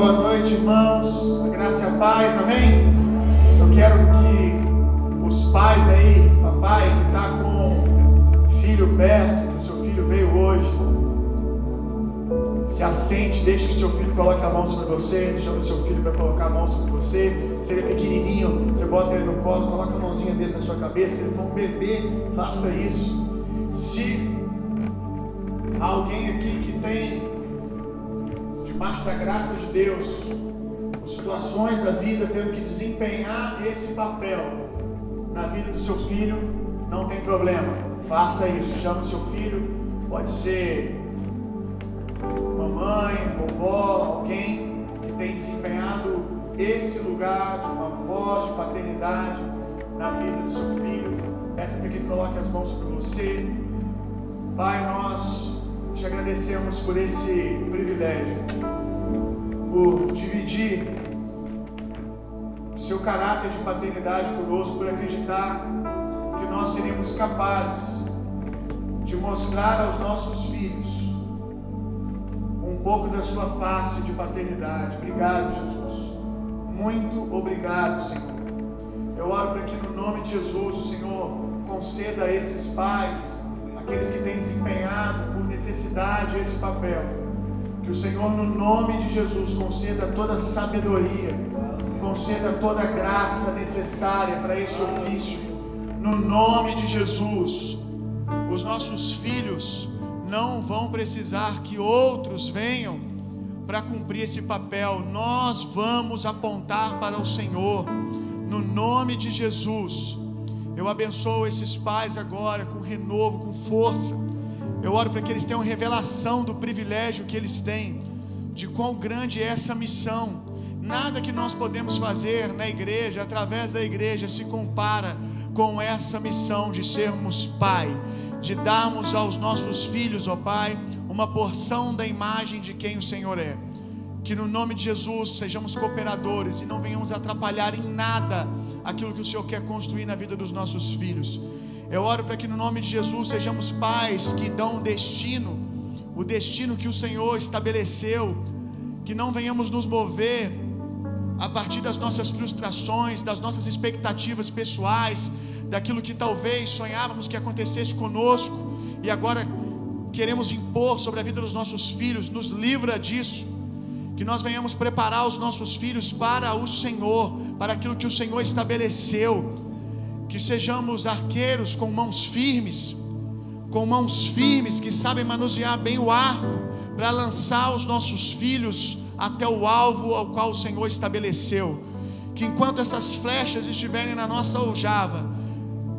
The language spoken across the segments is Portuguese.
Boa noite, irmãos. A graça e a paz, amém? Eu quero que os pais aí, papai que está com filho perto, que o seu filho veio hoje, se assente, deixe que o seu filho coloque a mão sobre você, chama o seu filho para colocar a mão sobre você. Se ele é pequenininho, você bota ele no colo, coloca a mãozinha dele na sua cabeça. Se ele for um bebê, faça isso. Se alguém aqui que tem debaixo da graça de Deus, situações da vida tendo que desempenhar esse papel na vida do seu filho, não tem problema. Faça isso, chame o seu filho, pode ser mamãe, vovó, alguém que tem desempenhado esse lugar de uma voz de paternidade na vida do seu filho. Peça para que coloque as mãos sobre você. Pai, nós te agradecemos por esse privilégio, por dividir seu caráter de paternidade conosco, por acreditar que nós seremos capazes de mostrar aos nossos filhos um pouco da sua face de paternidade. Obrigado, Jesus. Muito obrigado, Senhor. Eu oro para que no nome de Jesus o Senhor conceda a esses pais, aqueles que têm desempenhado necessidade esse papel. Que o Senhor, no nome de Jesus, conceda toda a sabedoria, conceda toda a graça necessária para esse ofício. No nome de Jesus, os nossos filhos não vão precisar que outros venham para cumprir esse papel. Nós vamos apontar para o Senhor. No nome de Jesus. Eu abençoo esses pais agora com renovo, com força eu oro para que eles tenham revelação do privilégio que eles têm, de quão grande é essa missão. Nada que nós podemos fazer na igreja, através da igreja, se compara com essa missão de sermos pai, de darmos aos nossos filhos, ó Pai, uma porção da imagem de quem o Senhor é. Que no nome de Jesus sejamos cooperadores e não venhamos atrapalhar em nada aquilo que o Senhor quer construir na vida dos nossos filhos. Eu oro para que no nome de Jesus sejamos pais que dão destino, o destino que o Senhor estabeleceu, que não venhamos nos mover a partir das nossas frustrações, das nossas expectativas pessoais, daquilo que talvez sonhávamos que acontecesse conosco e agora queremos impor sobre a vida dos nossos filhos, nos livra disso. Que nós venhamos preparar os nossos filhos para o Senhor, para aquilo que o Senhor estabeleceu que sejamos arqueiros com mãos firmes, com mãos firmes que sabem manusear bem o arco para lançar os nossos filhos até o alvo ao qual o Senhor estabeleceu. Que enquanto essas flechas estiverem na nossa aljava,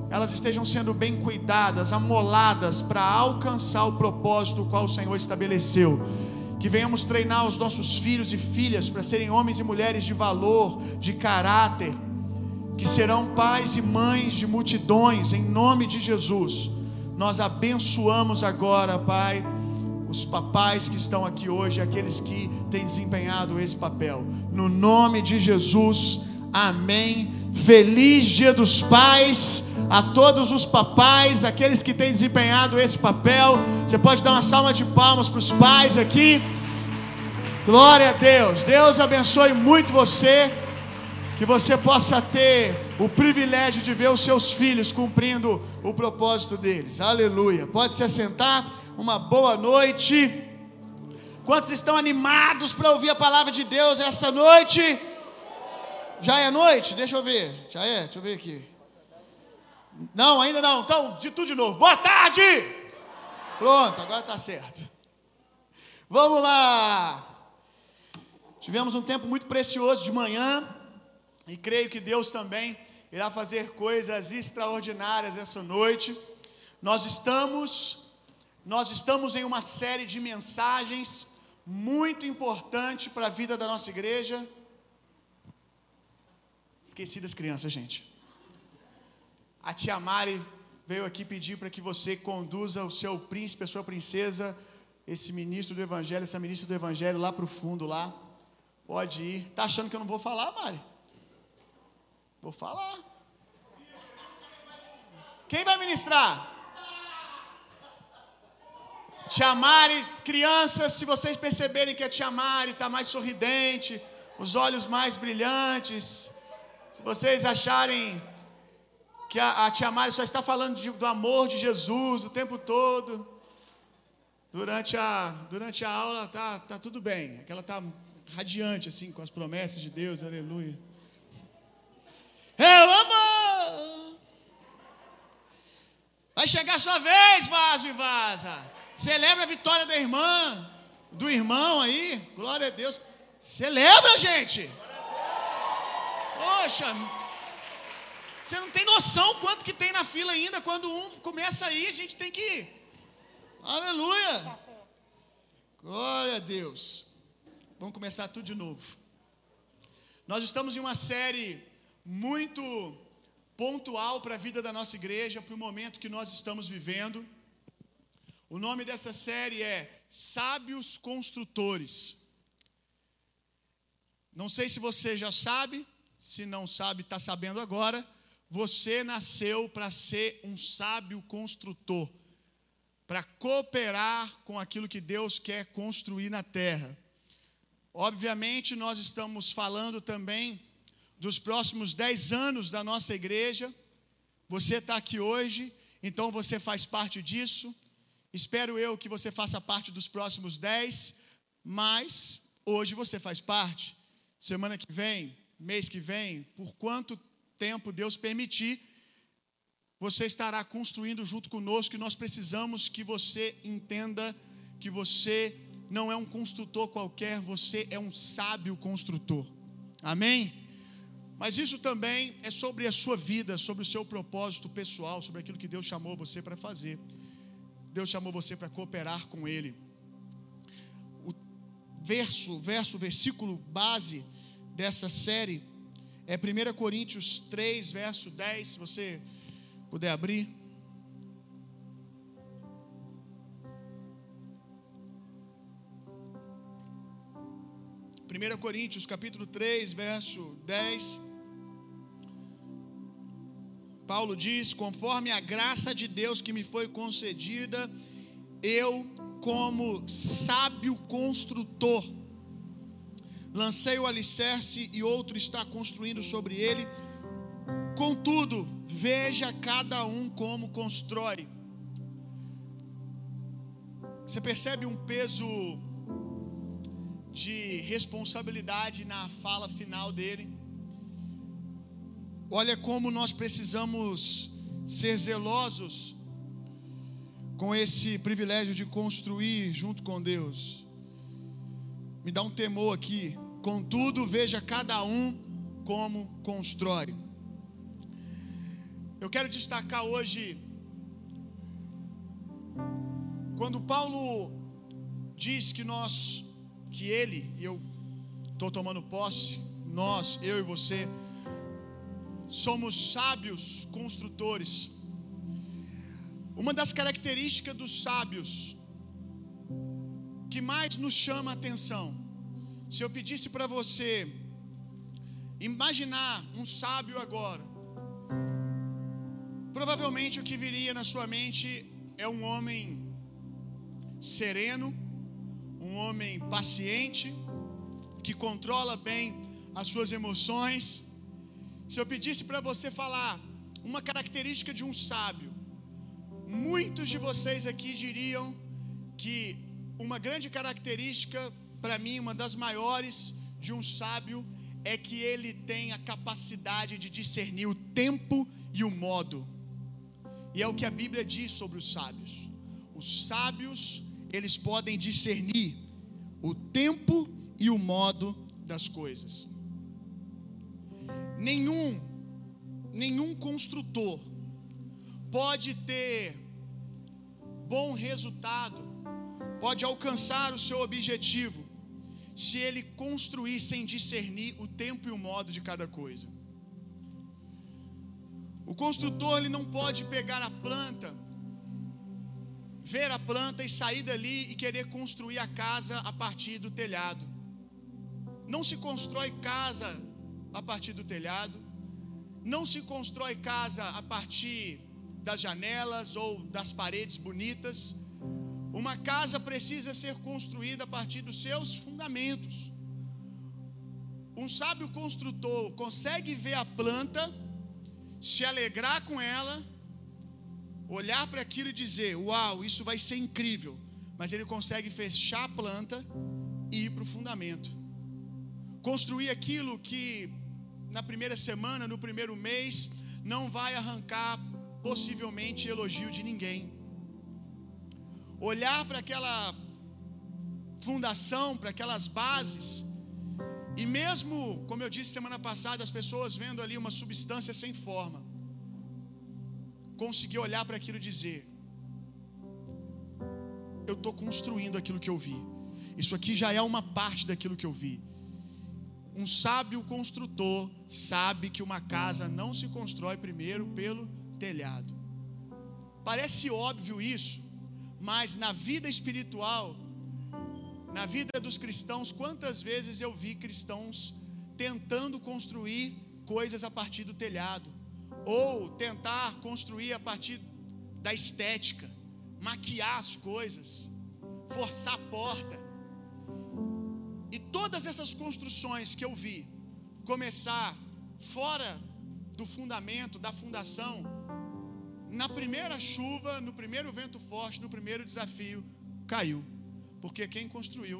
elas estejam sendo bem cuidadas, amoladas para alcançar o propósito qual o Senhor estabeleceu. Que venhamos treinar os nossos filhos e filhas para serem homens e mulheres de valor, de caráter, que serão pais e mães de multidões, em nome de Jesus. Nós abençoamos agora, Pai, os papais que estão aqui hoje, aqueles que têm desempenhado esse papel. No nome de Jesus, amém. Feliz Dia dos Pais a todos os papais, aqueles que têm desempenhado esse papel. Você pode dar uma salva de palmas para os pais aqui. Glória a Deus. Deus abençoe muito você que você possa ter o privilégio de ver os seus filhos cumprindo o propósito deles. Aleluia. Pode se assentar. Uma boa noite. Quantos estão animados para ouvir a palavra de Deus essa noite? Já é noite? Deixa eu ver. Já é? Deixa eu ver aqui. Não, ainda não. Então, de tudo de novo. Boa tarde! Pronto, agora está certo. Vamos lá. Tivemos um tempo muito precioso de manhã. E creio que Deus também irá fazer coisas extraordinárias essa noite. Nós estamos nós estamos em uma série de mensagens muito importante para a vida da nossa igreja. Esqueci das crianças, gente. A tia Mari veio aqui pedir para que você conduza o seu príncipe, a sua princesa, esse ministro do evangelho, essa ministra do evangelho lá para o fundo lá. Pode ir. Tá achando que eu não vou falar, Mari? Vou falar. Quem vai ministrar? Tia Mari, crianças, se vocês perceberem que a Tia Mari está mais sorridente, os olhos mais brilhantes, se vocês acharem que a, a Tia Mari só está falando de, do amor de Jesus o tempo todo, durante a, durante a aula tá, tá tudo bem, é que ela está radiante assim com as promessas de Deus, aleluia. Eu amo! Vai chegar a sua vez, vaso e vaza. Celebra a vitória da irmã, do irmão aí. Glória a Deus. Celebra, gente. Poxa, você não tem noção quanto que tem na fila ainda. Quando um começa aí, a gente tem que ir. Aleluia. Glória a Deus. Vamos começar tudo de novo. Nós estamos em uma série muito pontual para a vida da nossa igreja, para o momento que nós estamos vivendo. O nome dessa série é Sábios Construtores. Não sei se você já sabe, se não sabe, está sabendo agora. Você nasceu para ser um sábio construtor, para cooperar com aquilo que Deus quer construir na terra. Obviamente, nós estamos falando também dos próximos dez anos da nossa igreja. Você está aqui hoje, então você faz parte disso. Espero eu que você faça parte dos próximos dez, mas hoje você faz parte. Semana que vem, mês que vem, por quanto tempo Deus permitir, você estará construindo junto conosco e nós precisamos que você entenda que você não é um construtor qualquer, você é um sábio construtor. Amém? Mas isso também é sobre a sua vida, sobre o seu propósito pessoal, sobre aquilo que Deus chamou você para fazer. Deus chamou você para cooperar com Ele. O verso, verso, versículo base dessa série é 1 Coríntios 3, verso 10. Se você puder abrir. 1 Coríntios capítulo 3, verso 10. Paulo diz: Conforme a graça de Deus que me foi concedida, eu, como sábio construtor, lancei o alicerce e outro está construindo sobre ele. Contudo, veja cada um como constrói. Você percebe um peso de responsabilidade na fala final dele. Olha como nós precisamos ser zelosos com esse privilégio de construir junto com Deus. Me dá um temor aqui. Contudo, veja cada um como constrói. Eu quero destacar hoje quando Paulo diz que nós que ele, e eu estou tomando posse, nós, eu e você, somos sábios construtores. Uma das características dos sábios que mais nos chama a atenção, se eu pedisse para você imaginar um sábio agora, provavelmente o que viria na sua mente é um homem sereno, um homem paciente, que controla bem as suas emoções. Se eu pedisse para você falar uma característica de um sábio, muitos de vocês aqui diriam que uma grande característica, para mim, uma das maiores de um sábio, é que ele tem a capacidade de discernir o tempo e o modo. E é o que a Bíblia diz sobre os sábios. Os sábios eles podem discernir o tempo e o modo das coisas. Nenhum nenhum construtor pode ter bom resultado, pode alcançar o seu objetivo, se ele construir sem discernir o tempo e o modo de cada coisa. O construtor ele não pode pegar a planta ver a planta e sair dali e querer construir a casa a partir do telhado. Não se constrói casa a partir do telhado, não se constrói casa a partir das janelas ou das paredes bonitas. Uma casa precisa ser construída a partir dos seus fundamentos. Um sábio construtor consegue ver a planta, se alegrar com ela, olhar para aquilo e dizer: Uau, isso vai ser incrível. Mas ele consegue fechar a planta e ir para o fundamento. Construir aquilo que na primeira semana, no primeiro mês, não vai arrancar possivelmente elogio de ninguém. Olhar para aquela fundação, para aquelas bases, e mesmo, como eu disse semana passada, as pessoas vendo ali uma substância sem forma, conseguir olhar para aquilo e dizer: Eu estou construindo aquilo que eu vi. Isso aqui já é uma parte daquilo que eu vi. Um sábio construtor sabe que uma casa não se constrói primeiro pelo telhado. Parece óbvio isso, mas na vida espiritual, na vida dos cristãos, quantas vezes eu vi cristãos tentando construir coisas a partir do telhado, ou tentar construir a partir da estética, maquiar as coisas, forçar a porta. Todas essas construções que eu vi começar fora do fundamento, da fundação, na primeira chuva, no primeiro vento forte, no primeiro desafio, caiu. Porque quem construiu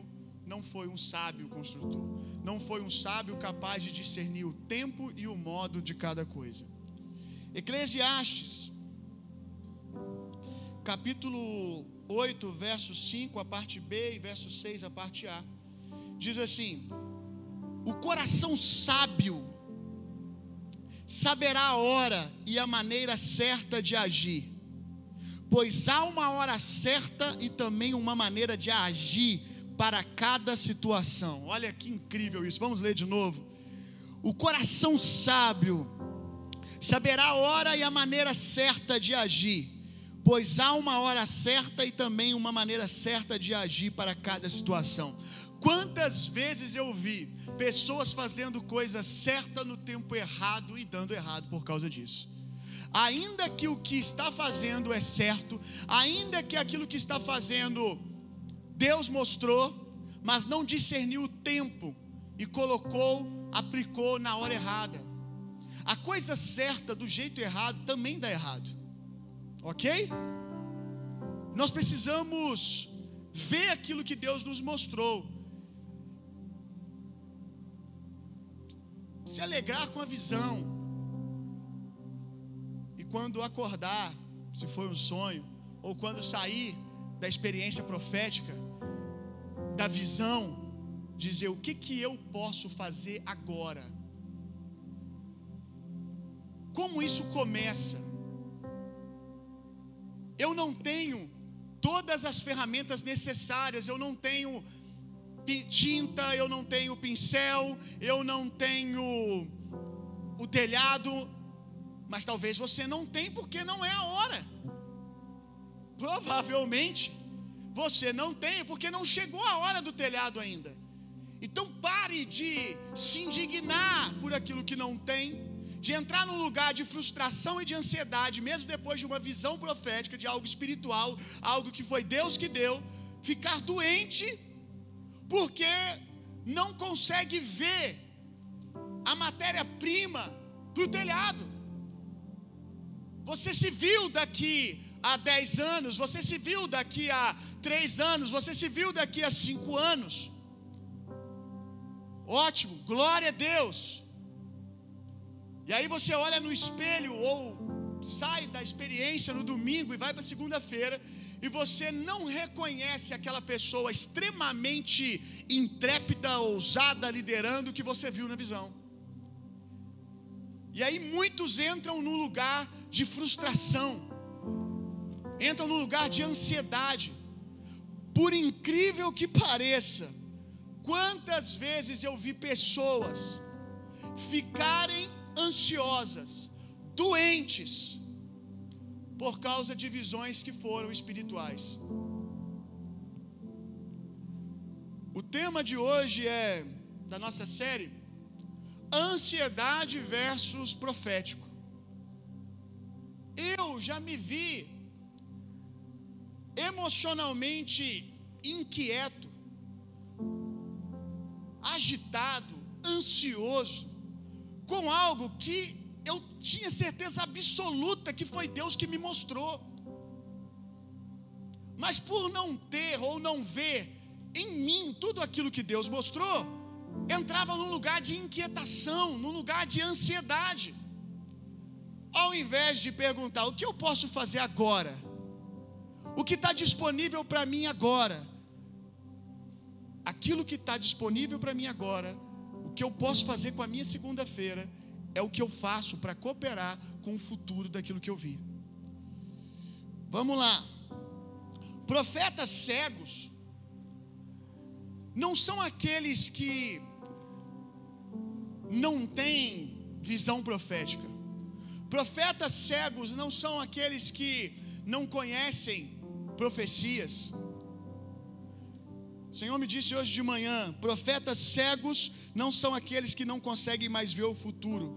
não foi um sábio construtor, não foi um sábio capaz de discernir o tempo e o modo de cada coisa. Eclesiastes, capítulo 8, verso 5, a parte B, e verso 6, a parte A, diz assim: O coração sábio saberá a hora e a maneira certa de agir, pois há uma hora certa e também uma maneira de agir para cada situação. Olha que incrível isso, vamos ler de novo. O coração sábio saberá a hora e a maneira certa de agir, pois há uma hora certa e também uma maneira certa de agir para cada situação. Quantas vezes eu vi pessoas fazendo coisa certa no tempo errado e dando errado por causa disso. Ainda que o que está fazendo é certo, ainda que aquilo que está fazendo Deus mostrou, mas não discerniu o tempo e colocou, aplicou na hora errada. A coisa certa do jeito errado também dá errado. Ok? Nós precisamos ver aquilo que Deus nos mostrou. Se alegrar com a visão. E quando acordar, se foi um sonho, ou quando sair da experiência profética, da visão, dizer o que que eu posso fazer agora? Como isso começa? Eu não tenho todas as ferramentas necessárias, eu não tenho tinta, eu não tenho pincel, eu não tenho o telhado, mas talvez você não tem porque não é a hora. Provavelmente você não tem porque não chegou a hora do telhado ainda. Então pare de se indignar por aquilo que não tem, de entrar num lugar de frustração e de ansiedade, mesmo depois de uma visão profética de algo espiritual, algo que foi Deus que deu, ficar doente porque não consegue ver a matéria-prima para o telhado. Você se viu daqui a 10 anos, você se viu daqui a 3 anos, você se viu daqui a 5 anos. Ótimo, glória a Deus. E aí você olha no espelho ou sai da experiência no domingo e vai para segunda-feira e você não reconhece aquela pessoa extremamente intrépida, ousada, liderando que você viu na visão. E aí muitos entram num lugar de frustração, entram num lugar de ansiedade. Por incrível que pareça, quantas vezes eu vi pessoas ficarem ansiosas, doentes, por causa de visões que foram espirituais. O tema de hoje é da nossa série ansiedade versus profético. Eu já me vi emocionalmente inquieto, agitado, ansioso, com algo que tinha certeza absoluta que foi Deus que me mostrou. Mas por não ter ou não ver em mim tudo aquilo que Deus mostrou, entrava num lugar de inquietação, num lugar de ansiedade. Ao invés de perguntar o que eu posso fazer agora, o que está disponível para mim agora, aquilo que está disponível para mim agora, o que eu posso fazer com a minha segunda-feira, é o que eu faço para cooperar com o futuro daquilo que eu vi. Vamos lá. Profetas cegos não são aqueles que não têm visão profética. Profetas cegos não são aqueles que não conhecem profecias. O Senhor me disse hoje de manhã: profetas cegos não são aqueles que não conseguem mais ver o futuro,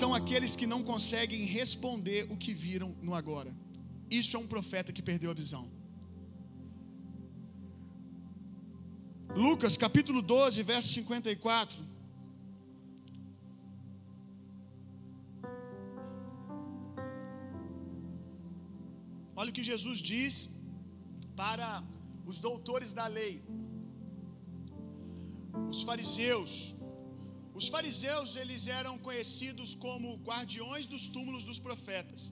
são aqueles que não conseguem responder o que viram no agora. Isso é um profeta que perdeu a visão. Lucas capítulo 12, verso 54. Olha o que Jesus diz para os doutores da lei, os fariseus. Os fariseus, eles eram conhecidos como guardiões dos túmulos dos profetas.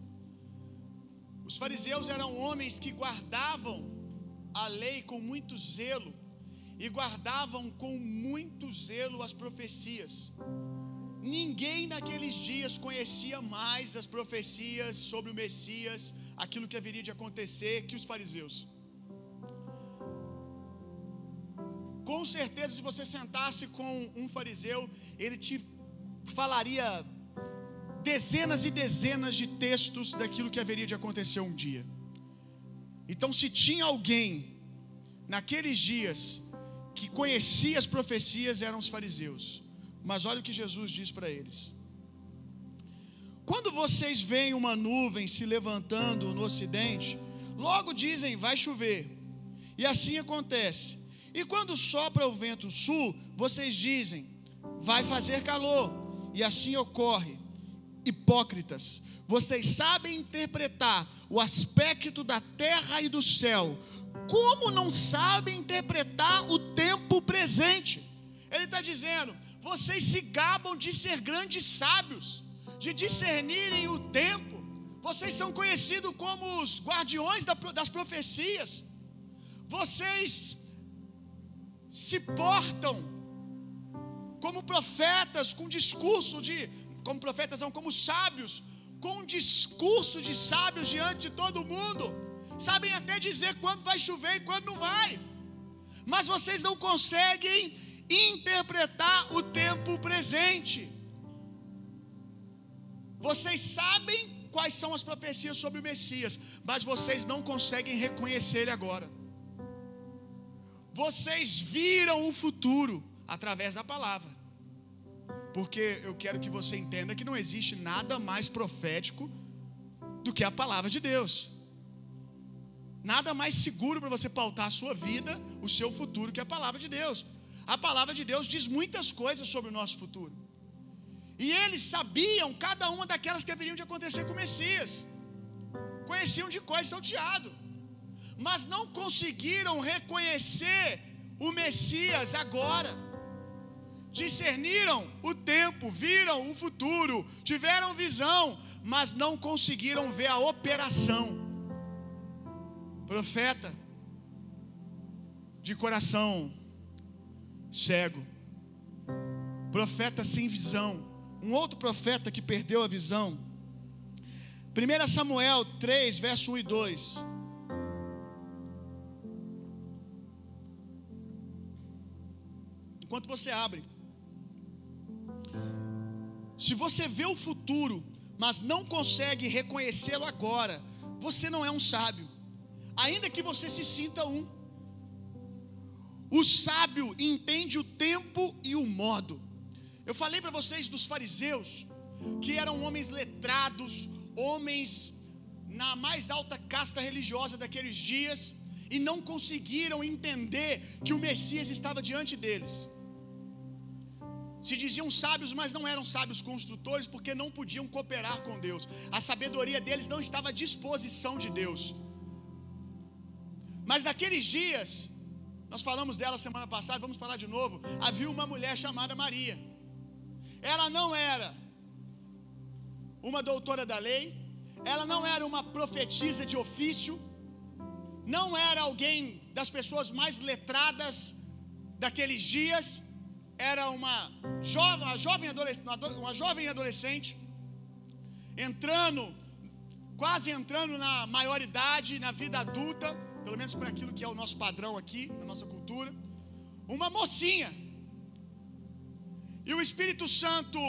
Os fariseus eram homens que guardavam a lei com muito zelo e guardavam com muito zelo as profecias. Ninguém naqueles dias conhecia mais as profecias sobre o Messias, aquilo que haveria de acontecer, que os fariseus. Com certeza, se você sentasse com um fariseu, ele te falaria dezenas e dezenas de textos daquilo que haveria de acontecer um dia. Então, se tinha alguém naqueles dias que conhecia as profecias, eram os fariseus. Mas olha o que Jesus diz para eles: Quando vocês veem uma nuvem se levantando no ocidente, logo dizem vai chover, e assim acontece. E quando sopra o vento sul, vocês dizem vai fazer calor, e assim ocorre. Hipócritas, vocês sabem interpretar o aspecto da terra e do céu, como não sabem interpretar o tempo presente? Ele está dizendo: vocês se gabam de ser grandes sábios, de discernirem o tempo, vocês são conhecidos como os guardiões das profecias, vocês se portam como profetas, com discurso de, como profetas não, como sábios, com discurso de sábios diante de todo mundo, sabem até dizer quando vai chover e quando não vai, mas vocês não conseguem interpretar o tempo presente. Vocês sabem quais são as profecias sobre o Messias, mas vocês não conseguem reconhecer ele agora. Vocês viram o futuro através da palavra. Porque eu quero que você entenda que não existe nada mais profético do que a palavra de Deus. Nada mais seguro para você pautar a sua vida, o seu futuro, que a palavra de Deus. A palavra de Deus diz muitas coisas sobre o nosso futuro. E eles sabiam cada uma daquelas que haveriam de acontecer com o Messias. Conheciam de coisas salteado. Mas não conseguiram reconhecer o Messias agora. Discerniram o tempo, viram o futuro, tiveram visão, mas não conseguiram ver a operação. Profeta de coração cego, profeta sem visão, um outro profeta que perdeu a visão. 1 Samuel 3, verso 1 e 2. Enquanto você abre, se você vê o futuro, mas não consegue reconhecê-lo agora, você não é um sábio, ainda que você se sinta um. O sábio entende o tempo e o modo. Eu falei para vocês dos fariseus, que eram homens letrados, homens na mais alta casta religiosa daqueles dias e não conseguiram entender que o Messias estava diante deles. Se diziam sábios, mas não eram sábios construtores, porque não podiam cooperar com Deus. A sabedoria deles não estava à disposição de Deus. Mas naqueles dias, nós falamos dela semana passada, vamos falar de novo. Havia uma mulher chamada Maria. Ela não era uma doutora da lei, ela não era uma profetisa de ofício, não era alguém das pessoas mais letradas daqueles dias, era uma jovem, uma jovem, adolescente, uma jovem adolescente, entrando, quase entrando na maioridade, na vida adulta, pelo menos para aquilo que é o nosso padrão aqui, na nossa cultura, uma mocinha. E o Espírito Santo,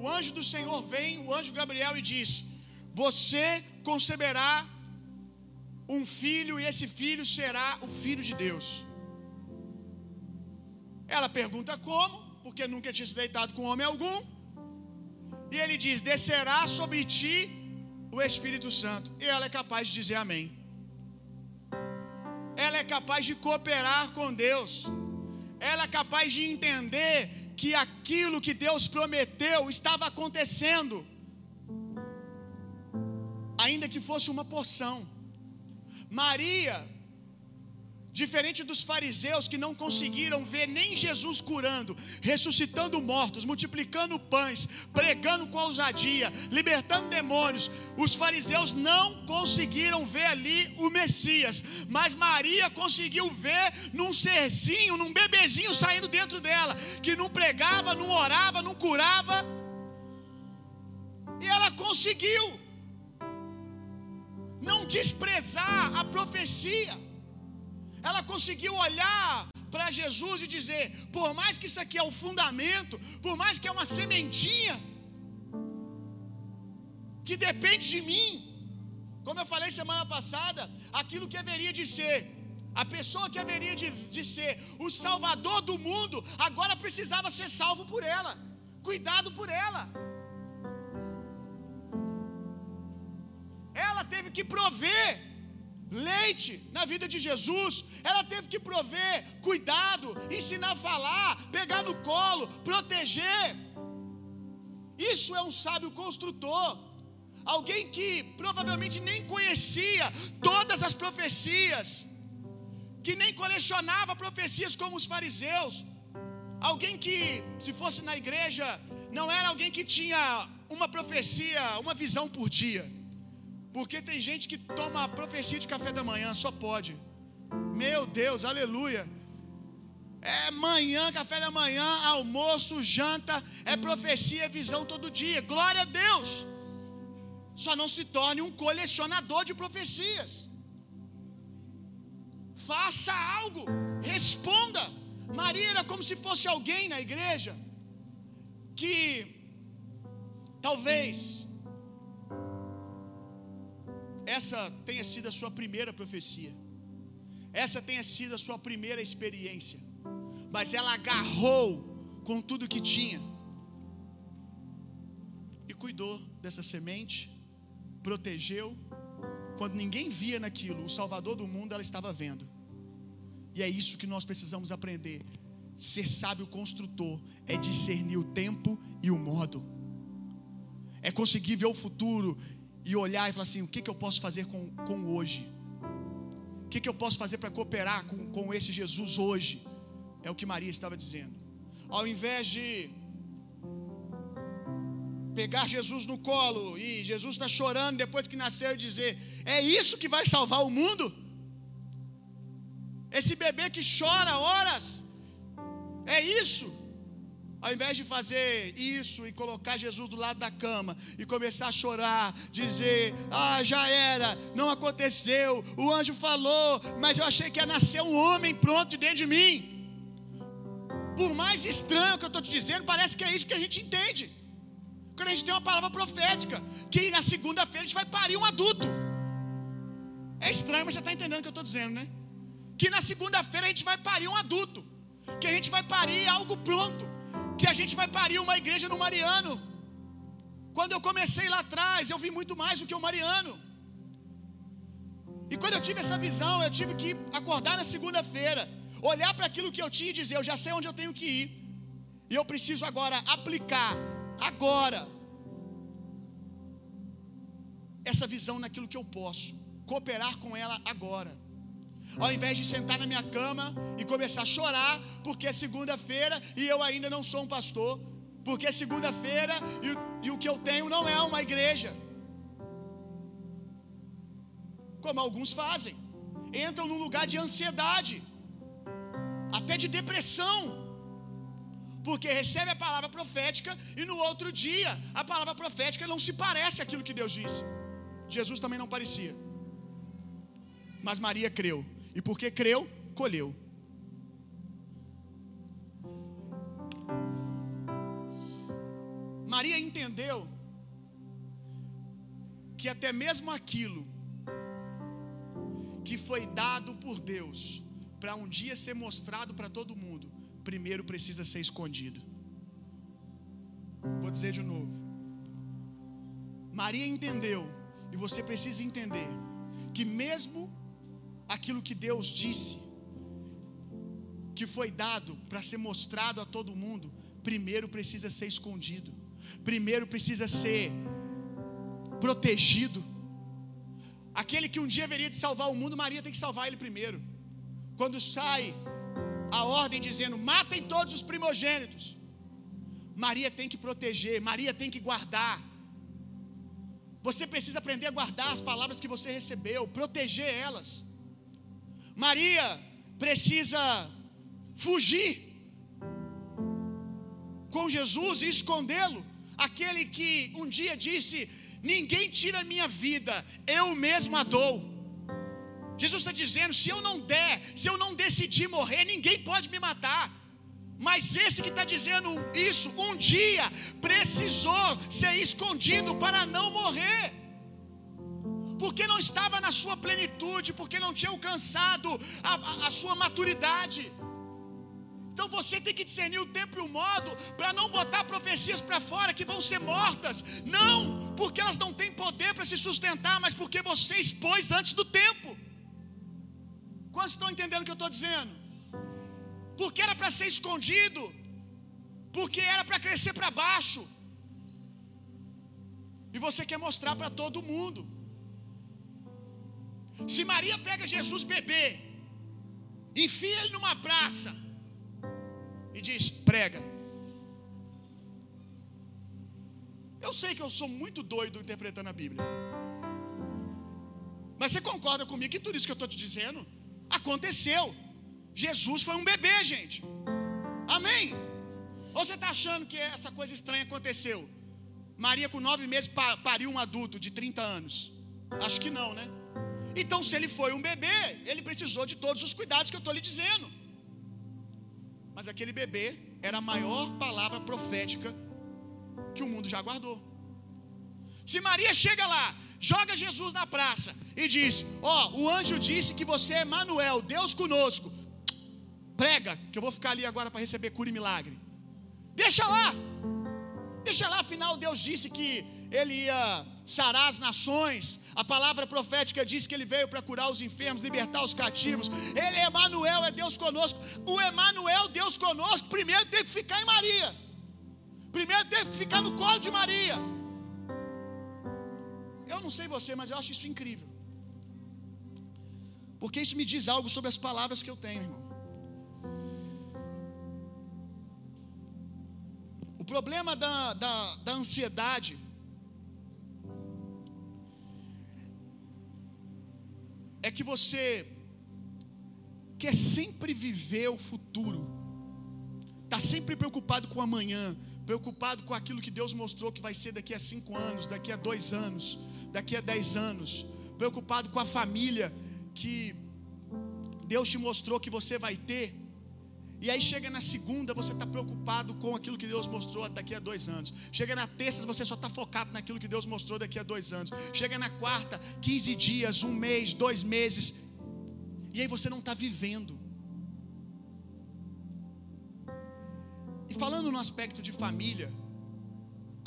o anjo do Senhor vem, o anjo Gabriel, e diz: Você conceberá um filho, e esse filho será o filho de Deus. Ela pergunta como, porque nunca tinha se deitado com homem algum. E ele diz: Descerá sobre ti o Espírito Santo. E ela é capaz de dizer amém. Ela é capaz de cooperar com Deus. Ela é capaz de entender que aquilo que Deus prometeu estava acontecendo, ainda que fosse uma porção. Maria Diferente dos fariseus que não conseguiram ver nem Jesus curando, ressuscitando mortos, multiplicando pães, pregando com ousadia, libertando demônios, os fariseus não conseguiram ver ali o Messias, mas Maria conseguiu ver num serzinho, num bebezinho saindo dentro dela, que não pregava, não orava, não curava, e ela conseguiu não desprezar a profecia. Ela conseguiu olhar para Jesus e dizer: por mais que isso aqui é o fundamento, por mais que é uma sementinha que depende de mim, como eu falei semana passada, aquilo que haveria de ser, a pessoa que haveria de, de ser o salvador do mundo, agora precisava ser salvo por ela, cuidado por ela. Ela teve que prover leite na vida de Jesus, ela teve que prover cuidado, ensinar a falar, pegar no colo, proteger. Isso é um sábio construtor. Alguém que provavelmente nem conhecia todas as profecias, que nem colecionava profecias como os fariseus. Alguém que, se fosse na igreja, não era alguém que tinha uma profecia, uma visão por dia. Porque tem gente que toma a profecia de café da manhã, só pode. Meu Deus, aleluia. É manhã, café da manhã, almoço, janta, é profecia, é visão todo dia. Glória a Deus. Só não se torne um colecionador de profecias. Faça algo, responda. Maria era como se fosse alguém na igreja que talvez essa tenha sido a sua primeira profecia, essa tenha sido a sua primeira experiência, mas ela agarrou com tudo que tinha e cuidou dessa semente, protegeu. Quando ninguém via naquilo, o Salvador do mundo ela estava vendo. E é isso que nós precisamos aprender. Ser sábio construtor é discernir o tempo e o modo. É conseguir ver o futuro e olhar e falar assim: o que, que eu posso fazer com, com hoje? O que, que eu posso fazer para cooperar com, com esse Jesus hoje? É o que Maria estava dizendo. Ao invés de pegar Jesus no colo e Jesus está chorando depois que nasceu e dizer: É isso que vai salvar o mundo? Esse bebê que chora horas, é isso? Ao invés de fazer isso e colocar Jesus do lado da cama e começar a chorar, dizer: Ah, já era, não aconteceu, o anjo falou, mas eu achei que ia nascer um homem pronto dentro de mim. Por mais estranho que eu estou te dizendo, parece que é isso que a gente entende. Quando a gente tem uma palavra profética, que na segunda-feira a gente vai parir um adulto. É estranho, mas você está entendendo o que eu estou dizendo, né? Que na segunda-feira a gente vai parir um adulto. Que a gente vai parir algo pronto que a gente vai parir uma igreja no Mariano. Quando eu comecei lá atrás, eu vi muito mais do que o Mariano. E quando eu tive essa visão, eu tive que acordar na segunda-feira, olhar para aquilo que eu tinha e dizer: eu já sei onde eu tenho que ir. E eu preciso agora aplicar, agora, essa visão naquilo que eu posso, cooperar com ela agora. Ao invés de sentar na minha cama e começar a chorar, porque é segunda-feira e eu ainda não sou um pastor, porque é segunda-feira e, e o que eu tenho não é uma igreja. Como alguns fazem, entram num lugar de ansiedade, até de depressão, porque recebe a palavra profética e no outro dia a palavra profética não se parece aquilo que Deus disse. Jesus também não parecia. Mas Maria creu, e porque creu, colheu. Maria entendeu que até mesmo aquilo que foi dado por Deus para um dia ser mostrado para todo mundo, primeiro precisa ser escondido. Vou dizer de novo. Maria entendeu, e você precisa entender, que mesmo aquilo que Deus disse, que foi dado para ser mostrado a todo mundo, primeiro precisa ser escondido, primeiro precisa ser protegido. Aquele que um dia haveria de salvar o mundo, Maria tem que salvar ele primeiro. Quando sai a ordem dizendo: matem todos os primogênitos. Maria tem que proteger, Maria tem que guardar. Você precisa aprender a guardar as palavras que você recebeu, proteger elas. Maria precisa fugir com Jesus e escondê-lo. Aquele que um dia disse: Ninguém tira a minha vida, eu mesmo a dou. Jesus está dizendo: se eu não der, se eu não decidir morrer, ninguém pode me matar. Mas esse que está dizendo isso, um dia precisou ser escondido para não morrer, porque não estava na sua plenitude, porque não tinha alcançado a, a, a sua maturidade. Então você tem que discernir o tempo e o modo para não botar profecias para fora que vão ser mortas. Não, porque elas não têm poder para se sustentar, mas porque você expôs antes do tempo. Quantos estão entendendo o que eu estou dizendo? Porque era para ser escondido, porque era para crescer para baixo. E você quer mostrar para todo mundo. Se Maria pega Jesus bebê, enfia ele numa praça e diz: prega. Eu sei que eu sou muito doido interpretando a Bíblia. Mas você concorda comigo que tudo isso que eu estou te dizendo Aconteceu. Jesus foi um bebê, gente. Amém? Ou você está achando que essa coisa estranha aconteceu? Maria, com nove meses, pariu um adulto de 30 anos? Acho que não, né? Então, se ele foi um bebê, ele precisou de todos os cuidados que eu estou lhe dizendo. Mas aquele bebê era a maior palavra profética que o mundo já guardou. Se Maria chega lá joga Jesus na praça e diz: Ó, oh, o anjo disse que você é Manuel, Deus conosco. Prega, que eu vou ficar ali agora para receber cura e milagre. Deixa lá, deixa lá, afinal Deus disse que ele ia sarar as nações. A palavra profética diz que ele veio para curar os enfermos, libertar os cativos. Ele é Emanuel, é Deus conosco. O Emanuel, Deus conosco, primeiro teve que ficar em Maria. Primeiro teve que ficar no colo de Maria. Eu não sei você, mas eu acho isso incrível. Porque isso me diz algo sobre as palavras que eu tenho, irmão. O problema da, da, da ansiedade é que você quer sempre viver o futuro, está sempre preocupado com o amanhã, preocupado com aquilo que Deus mostrou que vai ser daqui a cinco anos, daqui a dois anos, daqui a dez anos, preocupado com a família que Deus te mostrou que você vai ter. E aí chega na segunda, você está preocupado com aquilo que Deus mostrou daqui a dois anos. Chega na terça, você só está focado naquilo que Deus mostrou daqui a dois anos. Chega na quarta, 15 dias, um mês, dois meses. E aí você não está vivendo. E falando no aspecto de família,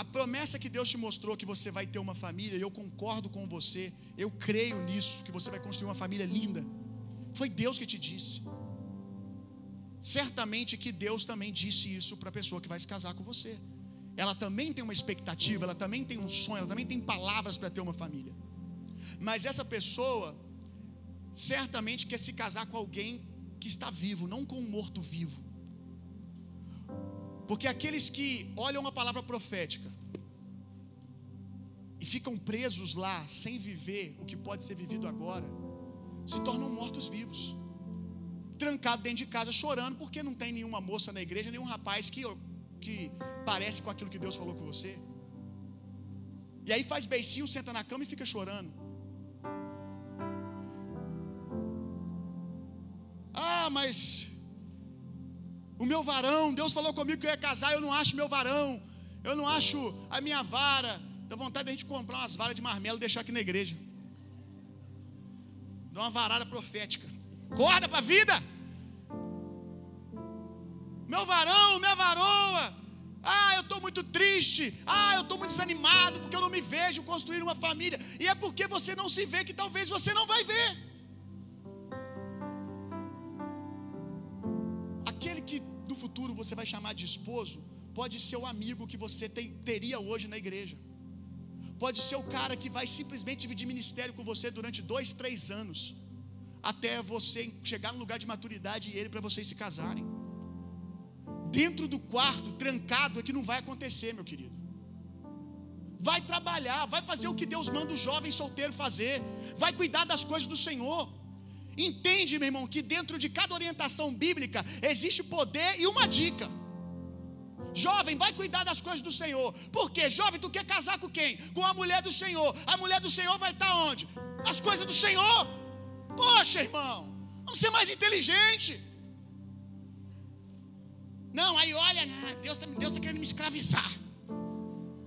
a promessa que Deus te mostrou que você vai ter uma família, e eu concordo com você, eu creio nisso, que você vai construir uma família linda. Foi Deus que te disse. Certamente que Deus também disse isso para a pessoa que vai se casar com você. Ela também tem uma expectativa, ela também tem um sonho, ela também tem palavras para ter uma família. Mas essa pessoa certamente quer se casar com alguém que está vivo, não com um morto vivo. Porque aqueles que olham a palavra profética e ficam presos lá sem viver o que pode ser vivido agora, se tornam mortos vivos. Trancado dentro de casa chorando porque não tem nenhuma moça na igreja, nenhum rapaz que, que parece com aquilo que Deus falou com você. E aí faz beicinho, senta na cama e fica chorando. Ah, mas o meu varão, Deus falou comigo que eu ia casar, eu não acho meu varão, eu não acho a minha vara. Dá vontade de a gente comprar umas varas de marmelo e deixar aqui na igreja. Dá uma varada profética. Acorda para a vida. Meu varão, minha varoa. Ah, eu estou muito triste. Ah, eu estou muito desanimado porque eu não me vejo construir uma família. E é porque você não se vê que talvez você não vai ver. Aquele que no futuro você vai chamar de esposo pode ser o amigo que você tem, teria hoje na igreja. Pode ser o cara que vai simplesmente dividir ministério com você durante dois, três anos, até você chegar no lugar de maturidade e ele para vocês se casarem. Dentro do quarto, trancado, é que não vai acontecer, meu querido. Vai trabalhar, vai fazer o que Deus manda o jovem solteiro fazer, vai cuidar das coisas do Senhor. Entende, meu irmão, que dentro de cada orientação bíblica existe poder e uma dica. Jovem, vai cuidar das coisas do Senhor. Por quê? Jovem, tu quer casar com quem? Com a mulher do Senhor. A mulher do Senhor vai estar onde? Nas coisas do Senhor. Poxa, irmão, vamos ser mais inteligente. Não, aí olha, né, Deus está Deus tá querendo me escravizar.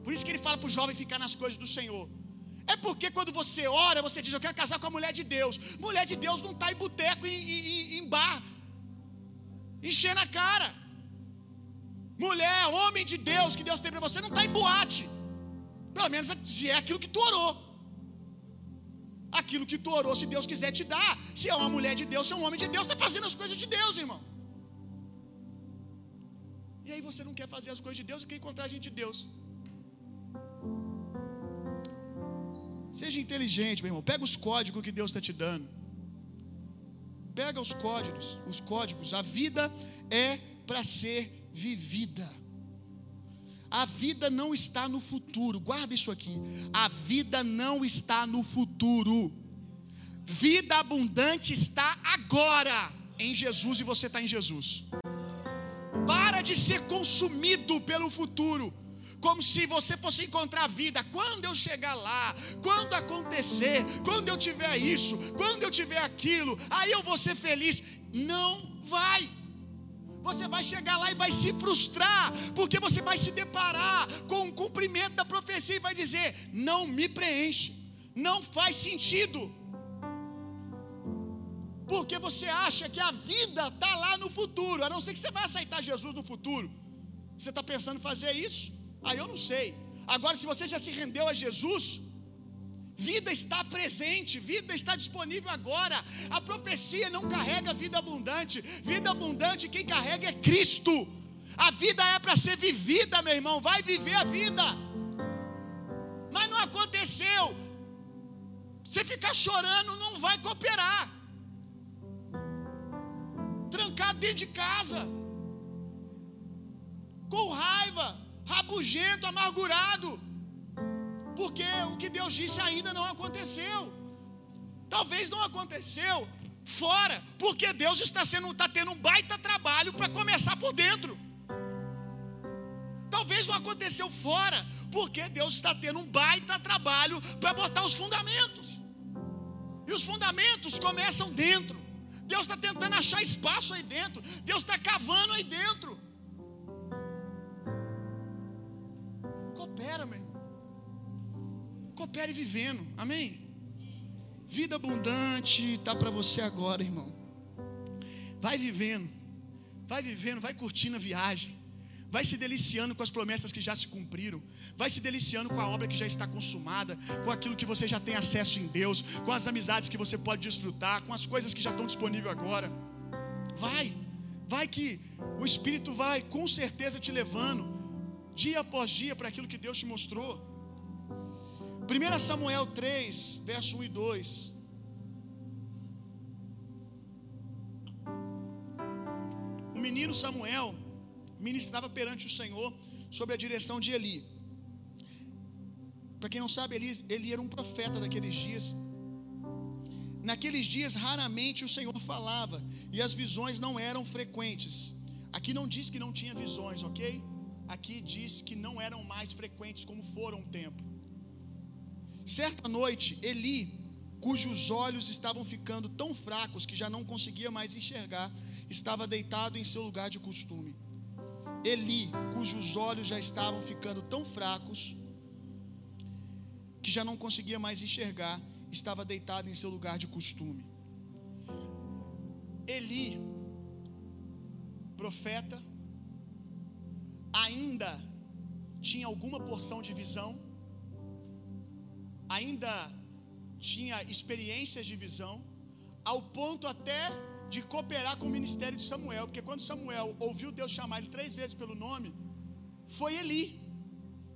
Por isso que ele fala para o jovem ficar nas coisas do Senhor. É porque quando você ora, você diz, eu quero casar com a mulher de Deus. Mulher de Deus não está em boteco, em, em, em bar, enchendo a cara. Mulher, homem de Deus que Deus tem para você, não está em boate. Pelo menos se é aquilo que tu orou. Aquilo que tu orou, se Deus quiser te dar. Se é uma mulher de Deus, se é um homem de Deus, está fazendo as coisas de Deus, irmão. E aí você não quer fazer as coisas de Deus e quer encontrar a gente de Deus. Seja inteligente, meu irmão. Pega os códigos que Deus está te dando. Pega os códigos, os códigos. A vida é para ser vivida. A vida não está no futuro. Guarda isso aqui. A vida não está no futuro. Vida abundante está agora em Jesus e você está em Jesus. Para de ser consumido pelo futuro como se você fosse encontrar a vida. Quando eu chegar lá, quando acontecer, quando eu tiver isso, quando eu tiver aquilo, aí eu vou ser feliz. Não vai. Você vai chegar lá e vai se frustrar, porque você vai se deparar com o cumprimento da profecia e vai dizer: não me preenche, não faz sentido. Porque você acha que a vida está lá no futuro, a não ser que você vai aceitar Jesus no futuro. Você está pensando em fazer isso? Aí eu não sei. Agora, se você já se rendeu a Jesus, vida está presente, vida está disponível agora. A profecia não carrega vida abundante. Vida abundante, quem carrega é Cristo. A vida é para ser vivida, meu irmão. Vai viver a vida. Mas não aconteceu. Você ficar chorando não vai cooperar. Trancado dentro de casa. Com raiva rabugento, amargurado, porque o que Deus disse ainda não aconteceu. Talvez não aconteceu fora, porque Deus está sendo está tendo um baita trabalho para começar por dentro. Talvez não aconteceu fora, porque Deus está tendo um baita trabalho para botar os fundamentos. E os fundamentos começam dentro. Deus está tentando achar espaço aí dentro. Deus está cavando aí dentro. Coopera, meu. Coopere vivendo. Amém? Vida abundante está para você agora, irmão. Vai vivendo. Vai vivendo, vai curtindo a viagem. vai se deliciando com as promessas que já se cumpriram, vai se deliciando com a obra que já está consumada, com aquilo que você já tem acesso em Deus, com as amizades que você pode desfrutar, com as coisas que já estão disponíveis agora. Vai, vai que o Espírito vai com certeza te levando, dia após dia, para aquilo que Deus te mostrou. 1 Samuel 3, verso 1 e 2. O menino Samuel ministrava perante o Senhor sob a direção de Eli. Para quem não sabe, Eli, Eli era um profeta daqueles dias. Naqueles dias, raramente o Senhor falava e as visões não eram frequentes. Aqui não diz que não tinha visões, ok? Aqui diz que não eram mais frequentes como foram um tempo. Certa noite, Eli, cujos olhos estavam ficando tão fracos que já não conseguia mais enxergar, estava deitado em seu lugar de costume. Eli, cujos olhos já estavam ficando tão fracos que já não conseguia mais enxergar, estava deitado em seu lugar de costume. Eli, profeta, ainda tinha alguma porção de visão, ainda tinha experiências de visão, ao ponto até de cooperar com o ministério de Samuel, porque quando Samuel ouviu Deus chamar ele três vezes pelo nome, foi Eli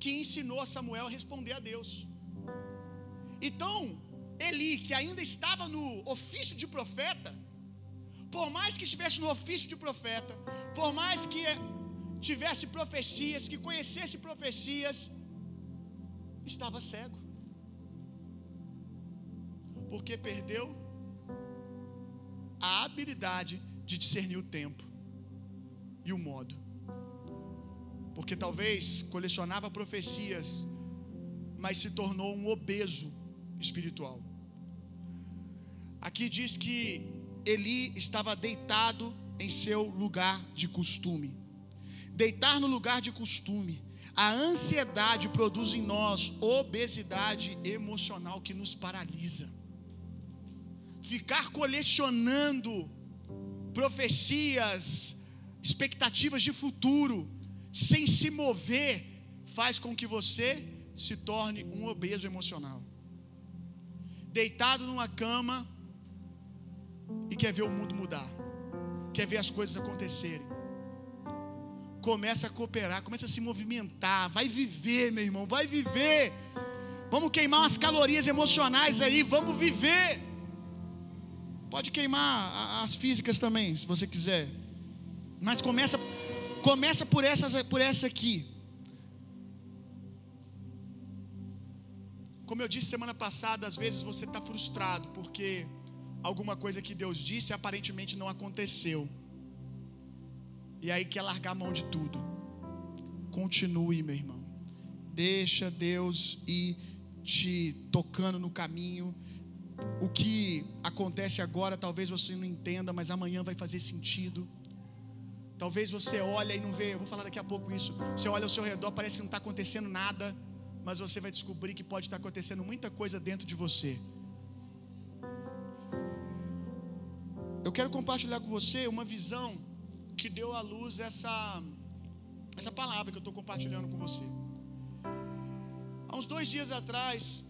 que ensinou a Samuel a responder a Deus. Então, Eli, que ainda estava no ofício de profeta, por mais que estivesse no ofício de profeta, por mais que tivesse profecias, que conhecesse profecias, estava cego. Porque perdeu a habilidade de discernir o tempo e o modo. Porque talvez colecionava profecias, mas se tornou um obeso espiritual. Aqui diz que Eli estava deitado em seu lugar de costume. Deitar no lugar de costume. A ansiedade produz em nós obesidade emocional que nos paralisa. Ficar colecionando profecias, expectativas de futuro, sem se mover, faz com que você se torne um obeso emocional. Deitado numa cama e quer ver o mundo mudar, quer ver as coisas acontecerem. Começa a cooperar, começa a se movimentar, vai viver, meu irmão, vai viver. Vamos queimar umas calorias emocionais aí, vamos viver. Pode queimar as físicas também, se você quiser. Mas começa começa por essas por essa aqui. Como eu disse semana passada, às vezes você está frustrado porque alguma coisa que Deus disse aparentemente não aconteceu. E aí quer largar a mão de tudo. Continue, meu irmão. Deixa Deus ir te tocando no caminho. O que acontece agora, talvez você não entenda, mas amanhã vai fazer sentido. Talvez você olhe e não vê, eu vou falar daqui a pouco isso. Você olha ao seu redor, parece que não está acontecendo nada, mas você vai descobrir que pode estar acontecendo muita coisa dentro de você. Eu quero compartilhar com você uma visão que deu à luz essa, essa palavra que eu estou compartilhando com você. Há uns dois dias atrás,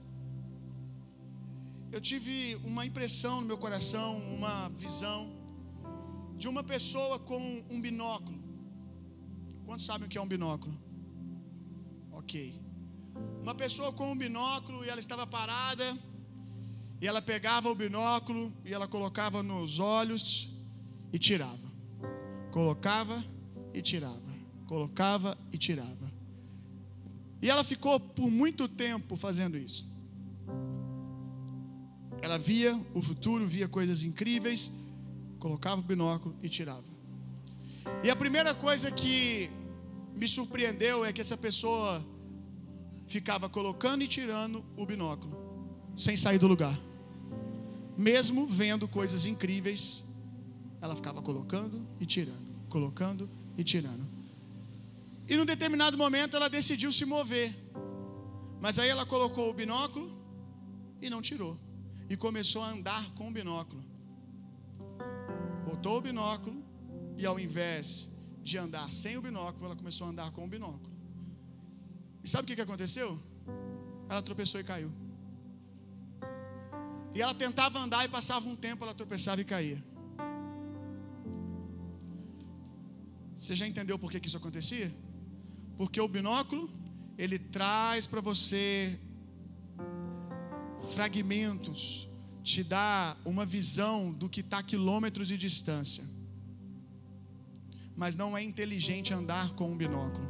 eu tive uma impressão no meu coração, uma visão de uma pessoa com um binóculo. Quantos sabem o que é um binóculo? Ok. Uma pessoa com um binóculo e ela estava parada, e ela pegava o binóculo e ela colocava nos olhos e tirava. Colocava e tirava. Colocava e tirava. E ela ficou por muito tempo fazendo isso. Ela via o futuro, via coisas incríveis, colocava o binóculo e tirava. E a primeira coisa que me surpreendeu é que essa pessoa ficava colocando e tirando o binóculo, sem sair do lugar. Mesmo vendo coisas incríveis, ela ficava colocando e tirando, colocando e tirando. E num determinado momento ela decidiu se mover. Mas aí ela colocou o binóculo e não tirou. E começou a andar com o binóculo. Botou o binóculo e ao invés de andar sem o binóculo, ela começou a andar com o binóculo. E sabe o que, que aconteceu? Ela tropeçou e caiu. E ela tentava andar e passava um tempo, ela tropeçava e caía. Você já entendeu por que, que isso acontecia? Porque o binóculo, ele traz para você fragmentos, te dá uma visão do que está a quilômetros de distância. Mas não é inteligente andar com um binóculo,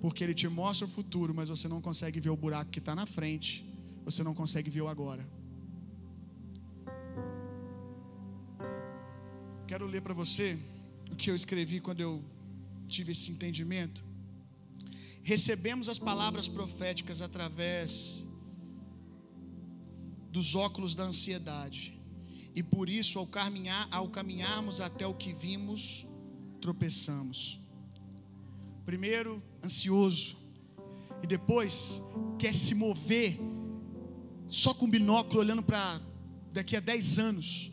porque ele te mostra o futuro, mas você não consegue ver o buraco que está na frente, você não consegue ver o agora. Quero ler para você o que eu escrevi quando eu tive esse entendimento. Recebemos as palavras proféticas através dos óculos da ansiedade. E por isso, ao, caminhar, ao caminharmos até o que vimos, tropeçamos. Primeiro, ansioso. E depois, quer se mover só com binóculo, olhando para daqui a 10 anos.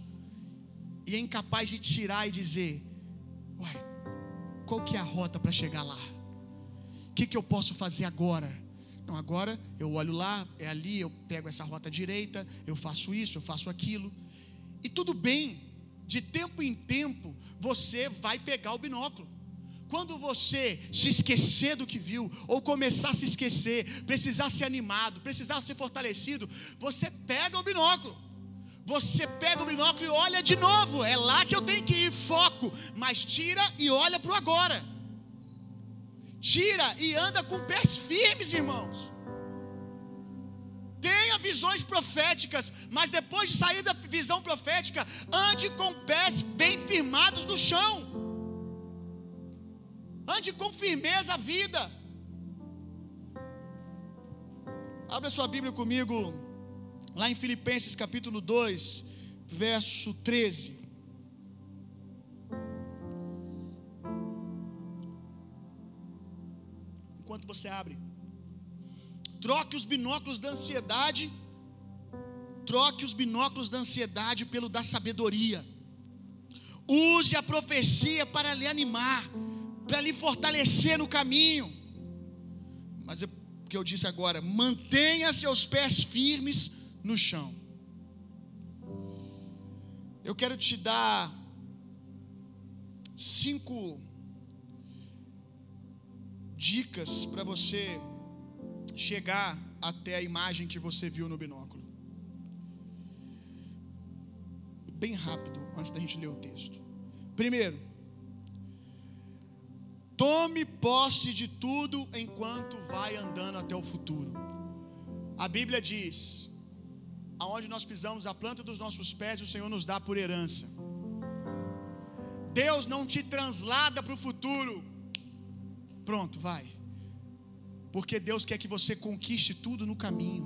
E é incapaz de tirar e dizer: Uai, qual que é a rota para chegar lá? O que, que eu posso fazer agora? Não, agora eu olho lá, é ali, eu pego essa rota direita, eu faço isso, eu faço aquilo. E tudo bem, de tempo em tempo você vai pegar o binóculo. Quando você se esquecer do que viu, ou começar a se esquecer, precisar ser animado, precisar ser fortalecido, você pega o binóculo. Você pega o binóculo e olha de novo. É lá que eu tenho que ir, foco. Mas tira e olha para o agora. Tira e anda com pés firmes, irmãos. Tenha visões proféticas, mas depois de sair da visão profética, ande com pés bem firmados no chão. Ande com firmeza a vida. Abra sua Bíblia comigo, lá em Filipenses capítulo 2, verso 13. Enquanto você abre, troque os binóculos da ansiedade, troque os binóculos da ansiedade pelo da sabedoria. Use a profecia para lhe animar, para lhe fortalecer no caminho. Mas o que eu disse agora, mantenha seus pés firmes no chão. Eu quero te dar cinco dicas para você chegar até a imagem que você viu no binóculo. Bem rápido, antes da gente ler o texto. Primeiro, tome posse de tudo enquanto vai andando até o futuro. A Bíblia diz: aonde nós pisamos a planta dos nossos pés, o Senhor nos dá por herança. Deus não te translada para o futuro. Pronto, vai. Porque Deus quer que você conquiste tudo no caminho.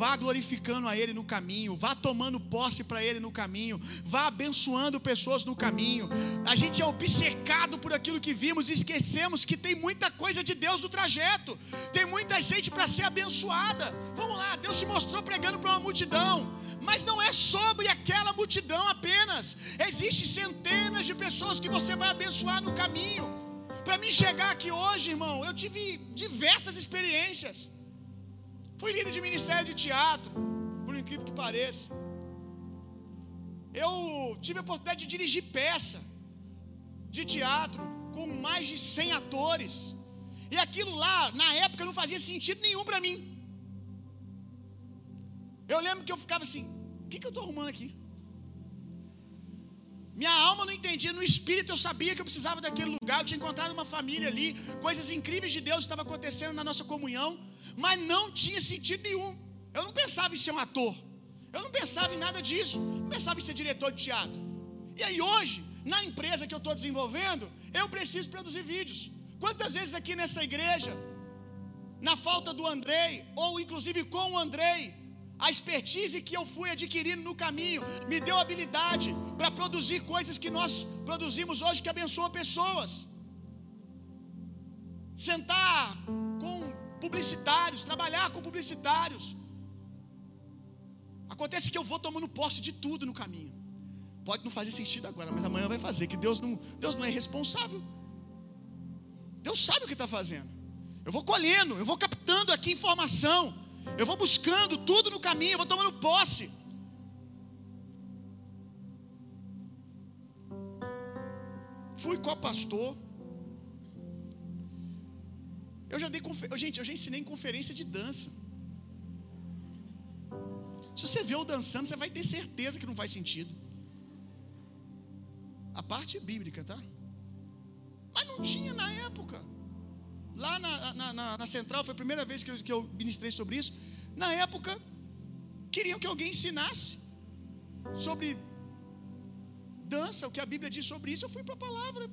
Vá glorificando a Ele no caminho, vá tomando posse para Ele no caminho, vá abençoando pessoas no caminho. A gente é obcecado por aquilo que vimos e esquecemos que tem muita coisa de Deus no trajeto, tem muita gente para ser abençoada. Vamos lá, Deus se mostrou pregando para uma multidão, mas não é sobre aquela multidão apenas, existem centenas de pessoas que você vai abençoar no caminho. Para mim chegar aqui hoje, irmão, eu tive diversas experiências. Fui líder de ministério de teatro, por incrível que pareça. Eu tive a oportunidade de dirigir peça de teatro com mais de 100 atores. E aquilo lá, na época, não fazia sentido nenhum para mim. Eu lembro que eu ficava assim: o que, que eu estou arrumando aqui? Minha alma não entendia, no espírito eu sabia que eu precisava daquele lugar. Eu tinha encontrado uma família ali, coisas incríveis de Deus estavam acontecendo na nossa comunhão, mas não tinha sentido nenhum. Eu não pensava em ser um ator, eu não pensava em nada disso, não pensava em ser diretor de teatro. E aí hoje, na empresa que eu estou desenvolvendo, eu preciso produzir vídeos. Quantas vezes aqui nessa igreja, na falta do Andrei, ou inclusive com o Andrei, a expertise que eu fui adquirindo no caminho me deu habilidade para produzir coisas que nós produzimos hoje que abençoam pessoas. Sentar com publicitários, trabalhar com publicitários. Acontece que eu vou tomando posse de tudo no caminho. Pode não fazer sentido agora, mas amanhã vai fazer. Que Deus não, Deus não é responsável. Deus sabe o que está fazendo. Eu vou colhendo, eu vou captando aqui informação. Eu vou buscando tudo no caminho, eu vou tomando posse. Fui com a pastor. Eu já dei confer... gente, eu já ensinei em conferência de dança. Se você vê eu dançando, você vai ter certeza que não faz sentido. A parte bíblica, tá? Mas não tinha na época. Lá na, na, na, na central, foi a primeira vez que eu, que eu ministrei sobre isso. Na época, queriam que alguém ensinasse sobre dança, o que a Bíblia diz sobre isso. Eu fui para a palavra,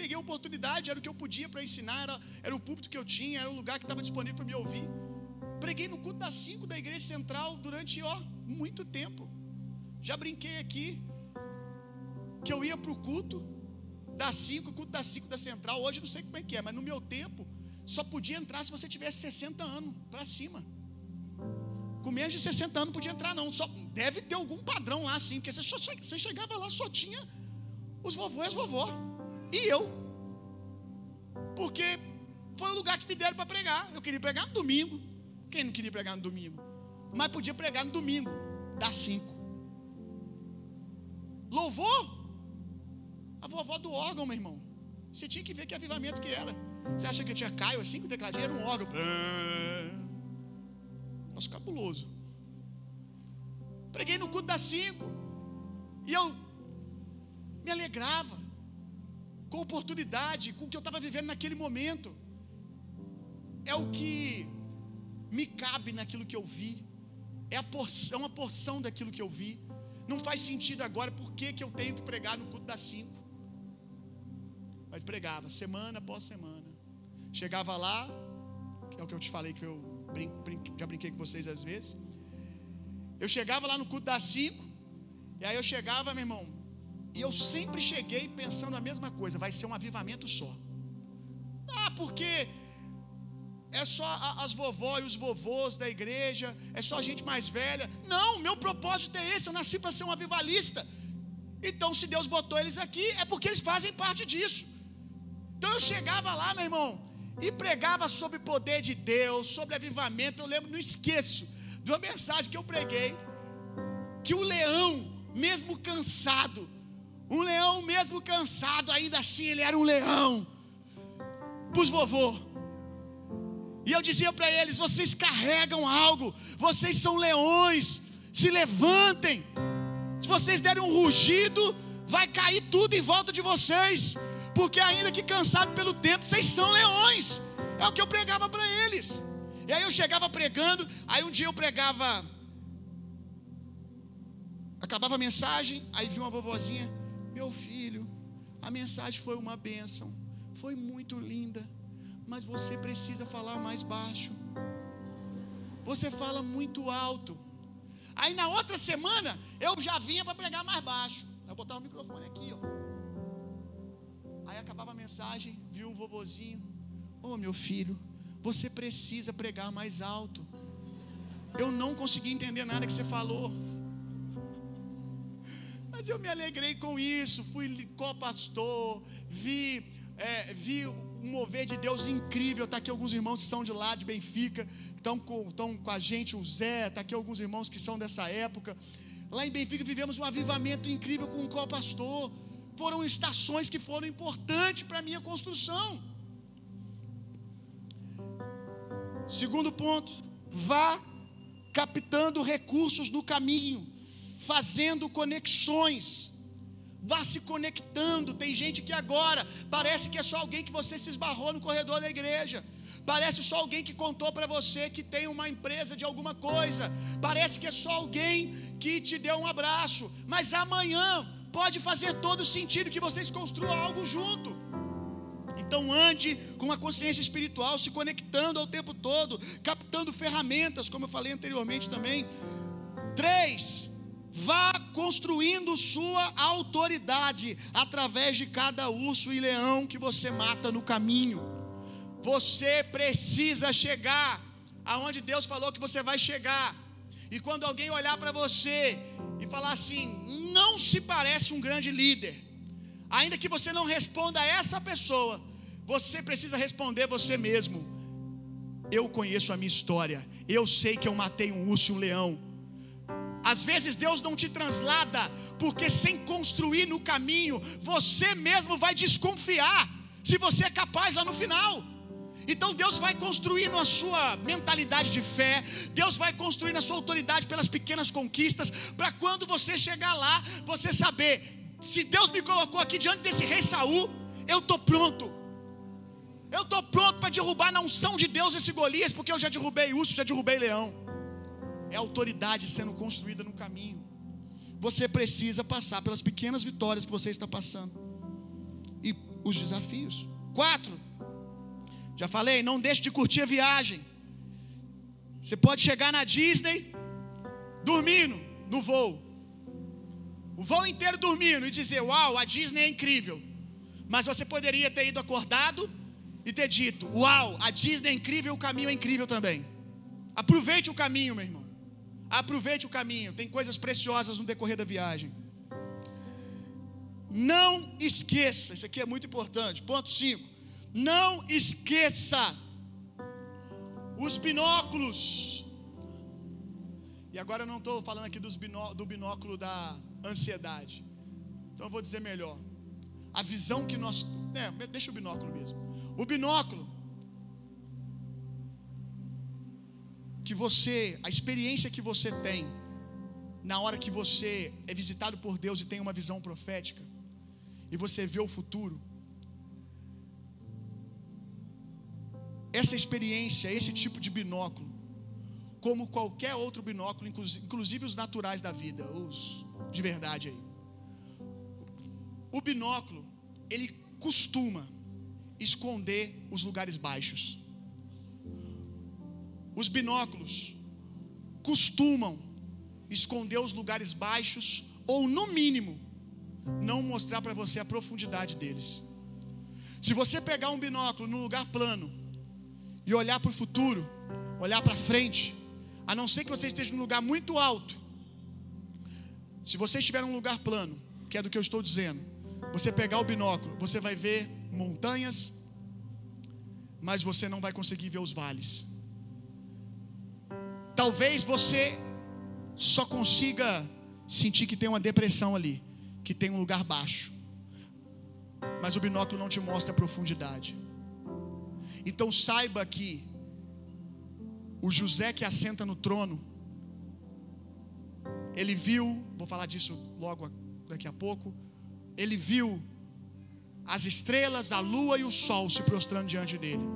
peguei a oportunidade, era o que eu podia para ensinar, era, era o púlpito que eu tinha, era o lugar que estava disponível para me ouvir. Preguei no culto das 5 da igreja central durante ó, muito tempo. Já brinquei aqui que eu ia para o culto das 5, culto das 5 da central. Hoje não sei como é que é, mas no meu tempo só podia entrar se você tivesse 60 anos para cima. Com menos de 60 anos não podia entrar, não. Só, deve ter algum padrão lá, sim, porque você, só, você chegava lá, só tinha os vovôs e as vovó. E eu. Porque foi o lugar que me deram para pregar. Eu queria pregar no domingo. Quem não queria pregar no domingo? Mas podia pregar no domingo, das 5. Louvor? A vovó do órgão, meu irmão. Você tinha que ver que avivamento que era. Você acha que eu tinha Caio assim, com o tecladinho era um órgão. Nossa, cabuloso. Preguei no culto das cinco. E eu me alegrava com a oportunidade, com o que eu estava vivendo naquele momento. É o que me cabe naquilo que eu vi. É, a porção, é uma porção daquilo que eu vi. Não faz sentido agora por que, que eu tenho que pregar no culto das cinco. Mas pregava semana após semana. Chegava lá, que é o que eu te falei que eu brin, brin, já brinquei com vocês às vezes. Eu chegava lá no culto das cinco, e aí eu chegava, meu irmão, e eu sempre cheguei pensando a mesma coisa, vai ser um avivamento só. Ah, porque é só as vovó e os vovôs da igreja, é só a gente mais velha. Não, meu propósito é esse, eu nasci para ser um avivalista. Então, se Deus botou eles aqui, é porque eles fazem parte disso. Então eu chegava lá, meu irmão, e pregava sobre o poder de Deus, sobre avivamento. Eu lembro, não esqueço, de uma mensagem que eu preguei, que o leão, mesmo cansado, um leão mesmo cansado, ainda assim ele era um leão, os vovô. E eu dizia para eles: vocês carregam algo, vocês são leões, se levantem. Se vocês derem um rugido, vai cair tudo em volta de vocês porque ainda que cansado pelo tempo, vocês são leões. É o que eu pregava para eles. E aí eu chegava pregando, aí um dia eu pregava, acabava a mensagem, aí vi uma vovozinha, meu filho, a mensagem foi uma bênção, foi muito linda, mas você precisa falar mais baixo. Você fala muito alto. Aí na outra semana eu já vinha para pregar mais baixo. Eu botava o microfone aqui, ó. Acabava a mensagem, viu um vovozinho. Oh, meu filho, você precisa pregar mais alto. Eu não consegui entender nada que você falou. Mas eu me alegrei com isso. Fui co-pastor, vi, é, vi um mover de Deus incrível. Está aqui alguns irmãos que são de lá, de Benfica, estão com, estão com a gente, o Zé. Está aqui alguns irmãos que são dessa época. Lá em Benfica vivemos um avivamento incrível com um co-pastor foram estações que foram importantes para a minha construção. Segundo ponto, vá captando recursos no caminho, fazendo conexões. Vá se conectando. Tem gente que agora parece que é só alguém que você se esbarrou no corredor da igreja. Parece só alguém que contou para você que tem uma empresa de alguma coisa. Parece que é só alguém que te deu um abraço. Mas amanhã pode fazer todo sentido que vocês construam algo junto. Então ande com uma consciência espiritual, se conectando ao tempo todo, captando ferramentas, como eu falei anteriormente também. Três, vá construindo sua autoridade através de cada urso e leão que você mata no caminho. Você precisa chegar aonde Deus falou que você vai chegar. E quando alguém olhar para você e falar assim: não se parece um grande líder, ainda que você não responda a essa pessoa, Você precisa responder você mesmo. Eu conheço a minha história. Eu sei que eu matei um urso e um leão. Às vezes Deus não te translada, porque sem construir no caminho, você mesmo vai desconfiar se você é capaz lá no final. Então Deus vai construindo a sua mentalidade de fé, Deus vai construindo a sua autoridade pelas pequenas conquistas, para quando você chegar lá, você saber, se Deus me colocou aqui diante desse rei Saul, eu estou pronto. Eu estou pronto para derrubar na unção de Deus esse Golias, porque eu já derrubei urso, já derrubei leão. É autoridade sendo construída no caminho. Você precisa passar pelas pequenas vitórias que você está passando. E os desafios. Quatro. Já falei, não deixe de curtir a viagem. Você pode chegar na Disney dormindo no voo. O voo inteiro dormindo e dizer: Uau, a Disney é incrível. Mas você poderia ter ido acordado e ter dito: Uau, a Disney é incrível, o caminho é incrível também. Aproveite o caminho, meu irmão. Aproveite o caminho, tem coisas preciosas no decorrer da viagem. Não esqueça, isso aqui é muito importante. Ponto 5. Não esqueça os binóculos. E agora eu não estou falando aqui dos binó do binóculo da ansiedade. Então eu vou dizer melhor. A visão que nós. É, deixa o binóculo mesmo. O binóculo. Que você, a experiência que você tem na hora que você é visitado por Deus e tem uma visão profética, e você vê o futuro, essa experiência, esse tipo de binóculo, como qualquer outro binóculo, inclusive os naturais da vida, os de verdade aí. O binóculo, ele costuma esconder os lugares baixos. Os binóculos costumam esconder os lugares baixos ou no mínimo não mostrar para você a profundidade deles. Se você pegar um binóculo num lugar plano e olhar para o futuro, olhar para frente, a não ser que você esteja num lugar muito alto. Se você estiver num lugar plano, que é do que eu estou dizendo, você pegar o binóculo, você vai ver montanhas, mas você não vai conseguir ver os vales. Talvez você só consiga sentir que tem uma depressão ali, que tem um lugar baixo. Mas o binóculo não te mostra a profundidade. Então saiba que o José que assenta no trono, ele viu, vou falar disso logo daqui a pouco, ele viu as estrelas, a lua e o sol se prostrando diante dele.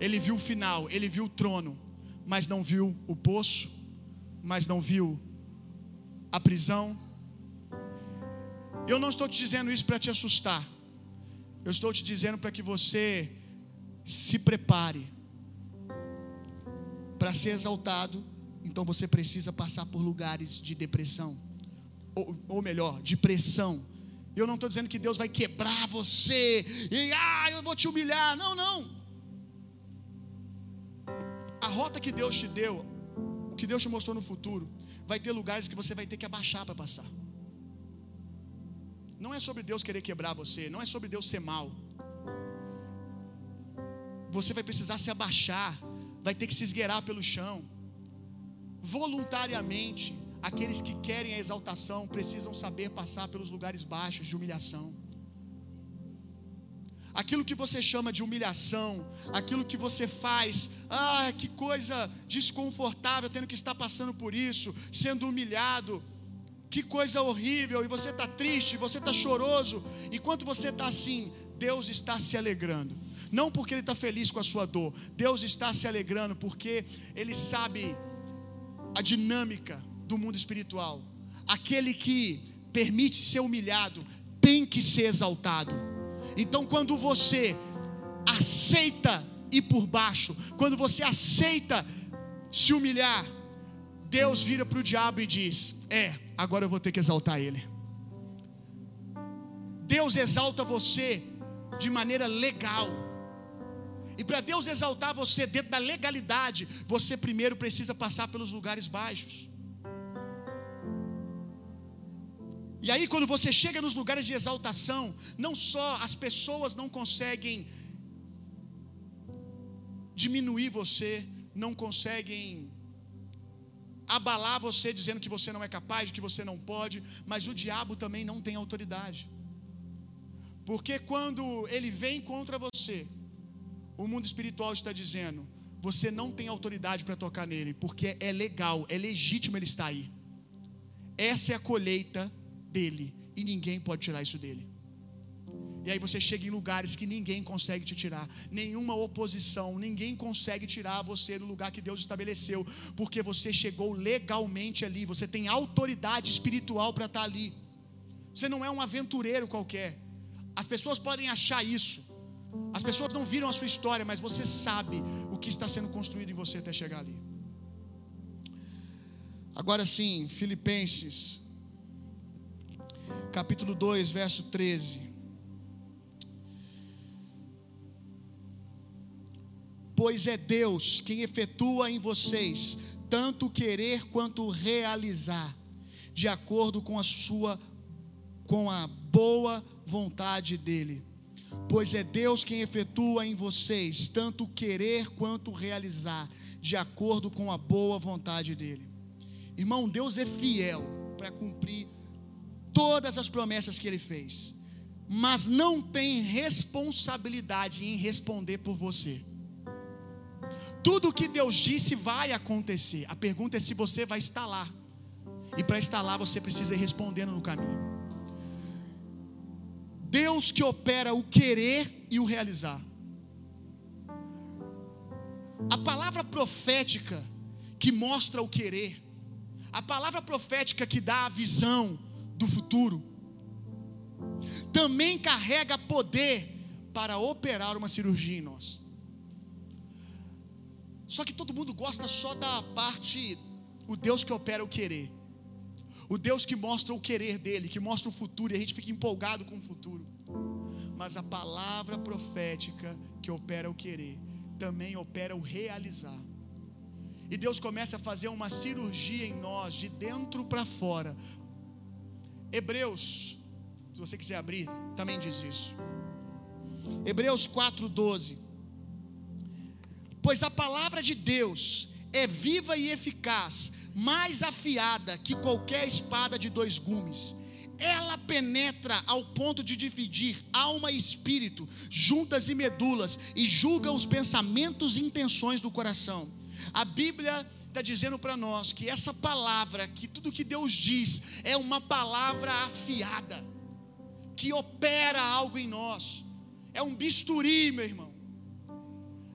Ele viu o final, ele viu o trono, mas não viu o poço, mas não viu a prisão. Eu não estou te dizendo isso para te assustar. Eu estou te dizendo para que você se prepare para ser exaltado. Então você precisa passar por lugares de depressão, ou, ou melhor, de pressão. Eu não estou dizendo que Deus vai quebrar você e ah, eu vou te humilhar. Não, não. A rota que Deus te deu, o que Deus te mostrou no futuro, vai ter lugares que você vai ter que abaixar para passar. Não é sobre Deus querer quebrar você, não é sobre Deus ser mal. Você vai precisar se abaixar, vai ter que se esgueirar pelo chão. Voluntariamente, aqueles que querem a exaltação precisam saber passar pelos lugares baixos de humilhação. Aquilo que você chama de humilhação, aquilo que você faz, ah, que coisa desconfortável tendo que estar passando por isso, sendo humilhado, que coisa horrível, e você está triste, você está choroso, enquanto você está assim, Deus está se alegrando. Não porque Ele está feliz com a sua dor, Deus está se alegrando porque Ele sabe a dinâmica do mundo espiritual. Aquele que permite ser humilhado tem que ser exaltado. Então, quando você aceita ir por baixo, quando você aceita se humilhar, Deus vira para o diabo e diz: É, agora eu vou ter que exaltar ele. Deus exalta você de maneira legal. E para Deus exaltar você dentro da legalidade, você primeiro precisa passar pelos lugares baixos. E aí, quando você chega nos lugares de exaltação, não só as pessoas não conseguem diminuir você, não conseguem abalar você dizendo que você não é capaz, que você não pode, mas o diabo também não tem autoridade. Porque quando ele vem contra você, o mundo espiritual está dizendo: você não tem autoridade para tocar nele, porque é legal, é legítimo ele estar aí. Essa é a colheita dele e ninguém pode tirar isso dele. E aí você chega em lugares que ninguém consegue te tirar, nenhuma oposição, ninguém consegue tirar você do lugar que Deus estabeleceu, porque você chegou legalmente ali, você tem autoridade espiritual para estar ali. Você não é um aventureiro qualquer. As pessoas podem achar isso. As pessoas não viram a sua história, mas você sabe o que está sendo construído em você até chegar ali. Agora sim, Filipenses, capítulo 2, verso 13. Pois é Deus quem efetua em vocês tanto querer quanto realizar, de acordo com a sua com a boa vontade dele. Pois é Deus quem efetua em vocês tanto querer quanto realizar, de acordo com a boa vontade dele. Irmão, Deus é fiel para cumprir todas as promessas que ele fez, mas não tem responsabilidade em responder por você. Tudo que Deus disse vai acontecer. A pergunta é se você vai estar lá. E para estar lá você precisa ir respondendo no caminho. Deus que opera o querer e o realizar. A palavra profética que mostra o querer, a palavra profética que dá a visão do futuro, também carrega poder para operar uma cirurgia em nós. Só que todo mundo gosta só da parte, o Deus que opera o querer. O Deus que mostra o querer dele, que mostra o futuro, e a gente fica empolgado com o futuro. Mas a palavra profética que opera o querer, também opera o realizar. E Deus começa a fazer uma cirurgia em nós, de dentro para fora. Hebreus, se você quiser abrir, também diz isso. Hebreus 4,12. Pois a palavra de Deus é viva e eficaz, mais afiada que qualquer espada de dois gumes. Ela penetra ao ponto de dividir alma e espírito, juntas e medulas, e julga os pensamentos e intenções do coração. A Bíblia está dizendo para nós que essa palavra, que tudo que Deus diz, é uma palavra afiada, que opera algo em nós. É um bisturi, meu irmão.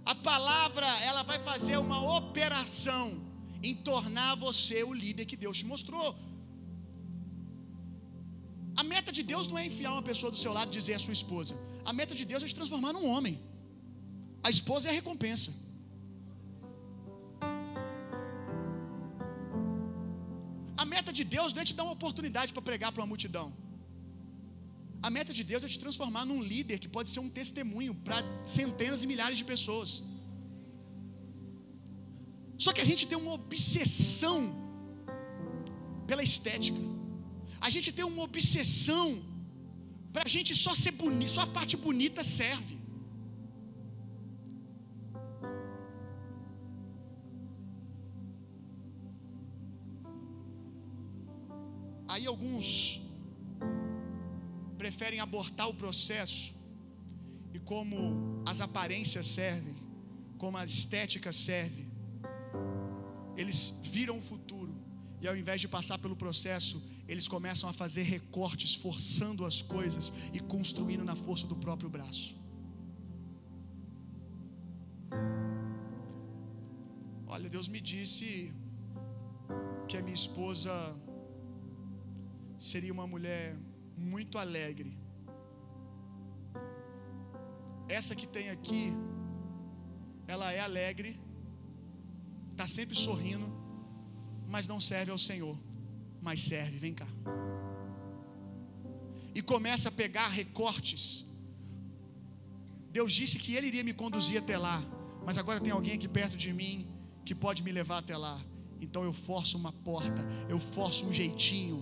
A palavra, ela vai fazer uma operação em tornar você o líder que Deus te mostrou. A meta de Deus não é enfiar uma pessoa do seu lado e dizer a sua esposa. A meta de Deus é te transformar num homem. A esposa é a recompensa. A meta de Deus não é te dar uma oportunidade para pregar para uma multidão. A meta de Deus é te transformar num líder que pode ser um testemunho para centenas e milhares de pessoas. Só que a gente tem uma obsessão pela estética. A gente tem uma obsessão para a gente só ser bonito, só a parte bonita serve. Aí alguns preferem abortar o processo e como as aparências servem, como a estética serve, eles viram o futuro e ao invés de passar pelo processo, eles começam a fazer recortes, forçando as coisas e construindo na força do próprio braço. Olha, Deus me disse que a minha esposa seria uma mulher muito alegre. Essa que tem aqui, ela é alegre, está sempre sorrindo, mas não serve ao Senhor, mas serve, vem cá. E começa a pegar recortes. Deus disse que Ele iria me conduzir até lá, mas agora tem alguém aqui perto de mim que pode me levar até lá. Então eu forço uma porta, eu forço um jeitinho,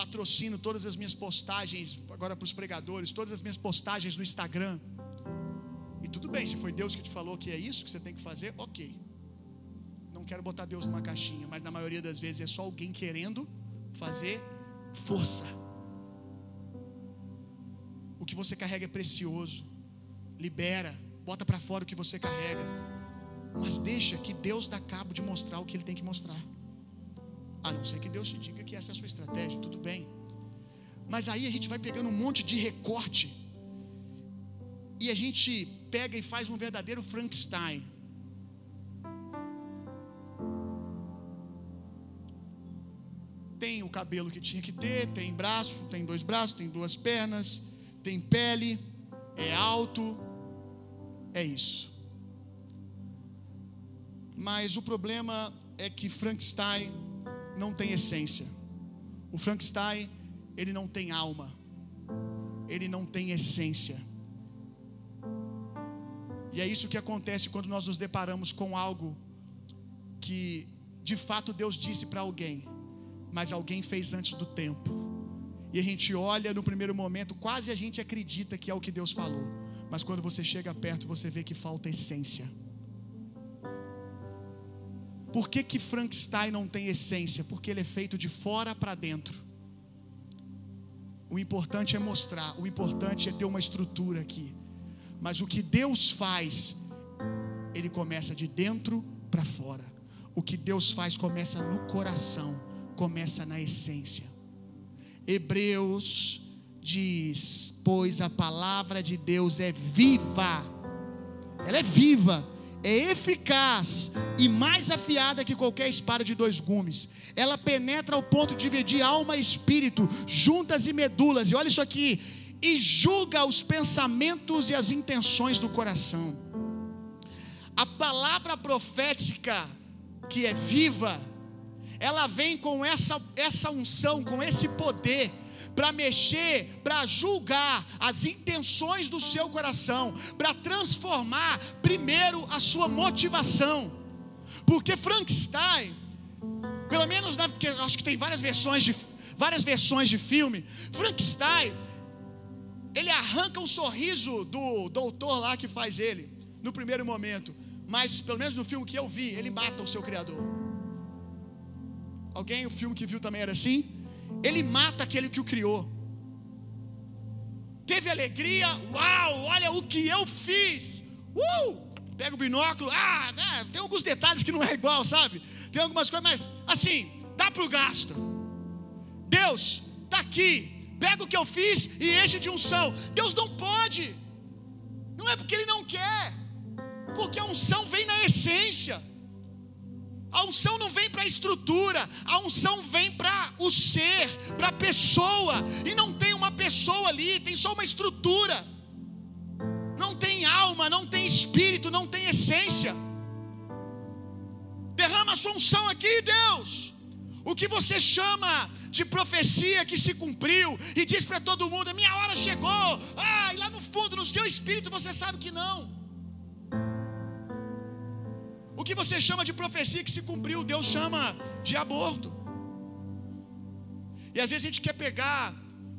patrocino todas as minhas postagens, agora para os pregadores, todas as minhas postagens no Instagram. E tudo bem, se foi Deus que te falou que é isso que você tem que fazer, ok. Não quero botar Deus numa caixinha, mas na maioria das vezes é só alguém querendo fazer força. O que você carrega é precioso. Libera, bota para fora o que você carrega. Mas deixa que Deus dá cabo de mostrar o que ele tem que mostrar. A não ser que Deus te diga que essa é a sua estratégia, tudo bem. Mas aí a gente vai pegando um monte de recorte. E a gente pega e faz um verdadeiro Frankenstein. Tem o cabelo que tinha que ter, tem braço, tem dois braços, tem duas pernas, tem pele, é alto. É isso. Mas o problema é que Frankenstein não tem essência. O Frankenstein, ele não tem alma. Ele não tem essência. E é isso que acontece quando nós nos deparamos com algo que de fato Deus disse para alguém, mas alguém fez antes do tempo. E a gente olha no primeiro momento, quase a gente acredita que é o que Deus falou, mas quando você chega perto, você vê que falta essência. Por que, que Frankenstein não tem essência? Porque ele é feito de fora para dentro. O importante é mostrar, o importante é ter uma estrutura aqui. Mas o que Deus faz, ele começa de dentro para fora. O que Deus faz começa no coração, começa na essência. Hebreus diz: Pois a palavra de Deus é viva, ela é viva é eficaz e mais afiada que qualquer espada de dois gumes. Ela penetra ao ponto de dividir alma e espírito, juntas e medulas. E olha isso aqui, e julga os pensamentos e as intenções do coração. A palavra profética que é viva, ela vem com essa essa unção, com esse poder para mexer, para julgar as intenções do seu coração, para transformar primeiro a sua motivação. Porque Frankenstein, pelo menos na, acho que tem várias versões de várias versões de filme, Frankenstein ele arranca um sorriso do doutor lá que faz ele no primeiro momento, mas pelo menos no filme que eu vi, ele mata o seu criador. Alguém o filme que viu também era assim? Ele mata aquele que o criou. Teve alegria, uau, olha o que eu fiz. Uh! Pega o binóculo, ah, é, tem alguns detalhes que não é igual, sabe? Tem algumas coisas, mas assim, dá para o gasto. Deus, tá aqui, pega o que eu fiz e enche de unção. Deus não pode, não é porque Ele não quer, porque a unção vem na essência. A unção não vem para a estrutura, a unção vem para o ser, para a pessoa. E não tem uma pessoa ali, tem só uma estrutura. Não tem alma, não tem espírito, não tem essência. Derrama a sua unção aqui, Deus. O que você chama de profecia que se cumpriu e diz para todo mundo: minha hora chegou. Ah, lá no fundo, no seu espírito, você sabe que não. O que você chama de profecia que se cumpriu, Deus chama de aborto. E às vezes a gente quer pegar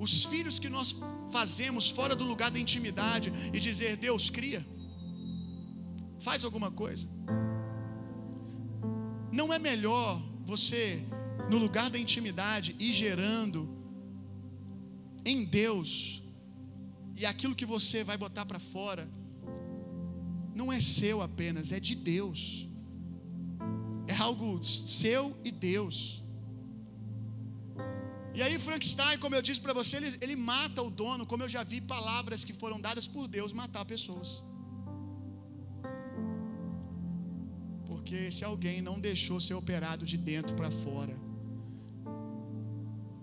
os filhos que nós fazemos fora do lugar da intimidade e dizer: Deus, cria, faz alguma coisa. Não é melhor você, no lugar da intimidade, ir gerando em Deus, e aquilo que você vai botar para fora, não é seu apenas, é de Deus. É algo seu e Deus. E aí, Frankenstein, como eu disse para você, ele, ele mata o dono, como eu já vi palavras que foram dadas por Deus matar pessoas. Porque se alguém não deixou ser operado de dentro para fora,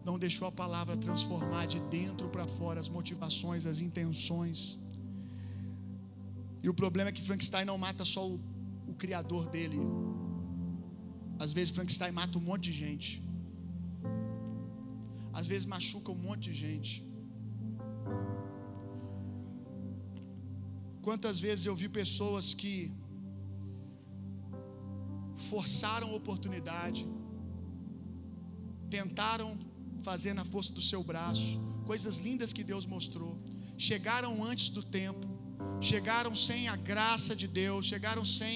não deixou a palavra transformar de dentro para fora as motivações, as intenções. E o problema é que Frankenstein não mata só o, o criador dele. Às vezes Frankenstein mata um monte de gente. Às vezes machuca um monte de gente. Quantas vezes eu vi pessoas que forçaram a oportunidade, tentaram fazer na força do seu braço, coisas lindas que Deus mostrou. Chegaram antes do tempo, chegaram sem a graça de Deus, chegaram sem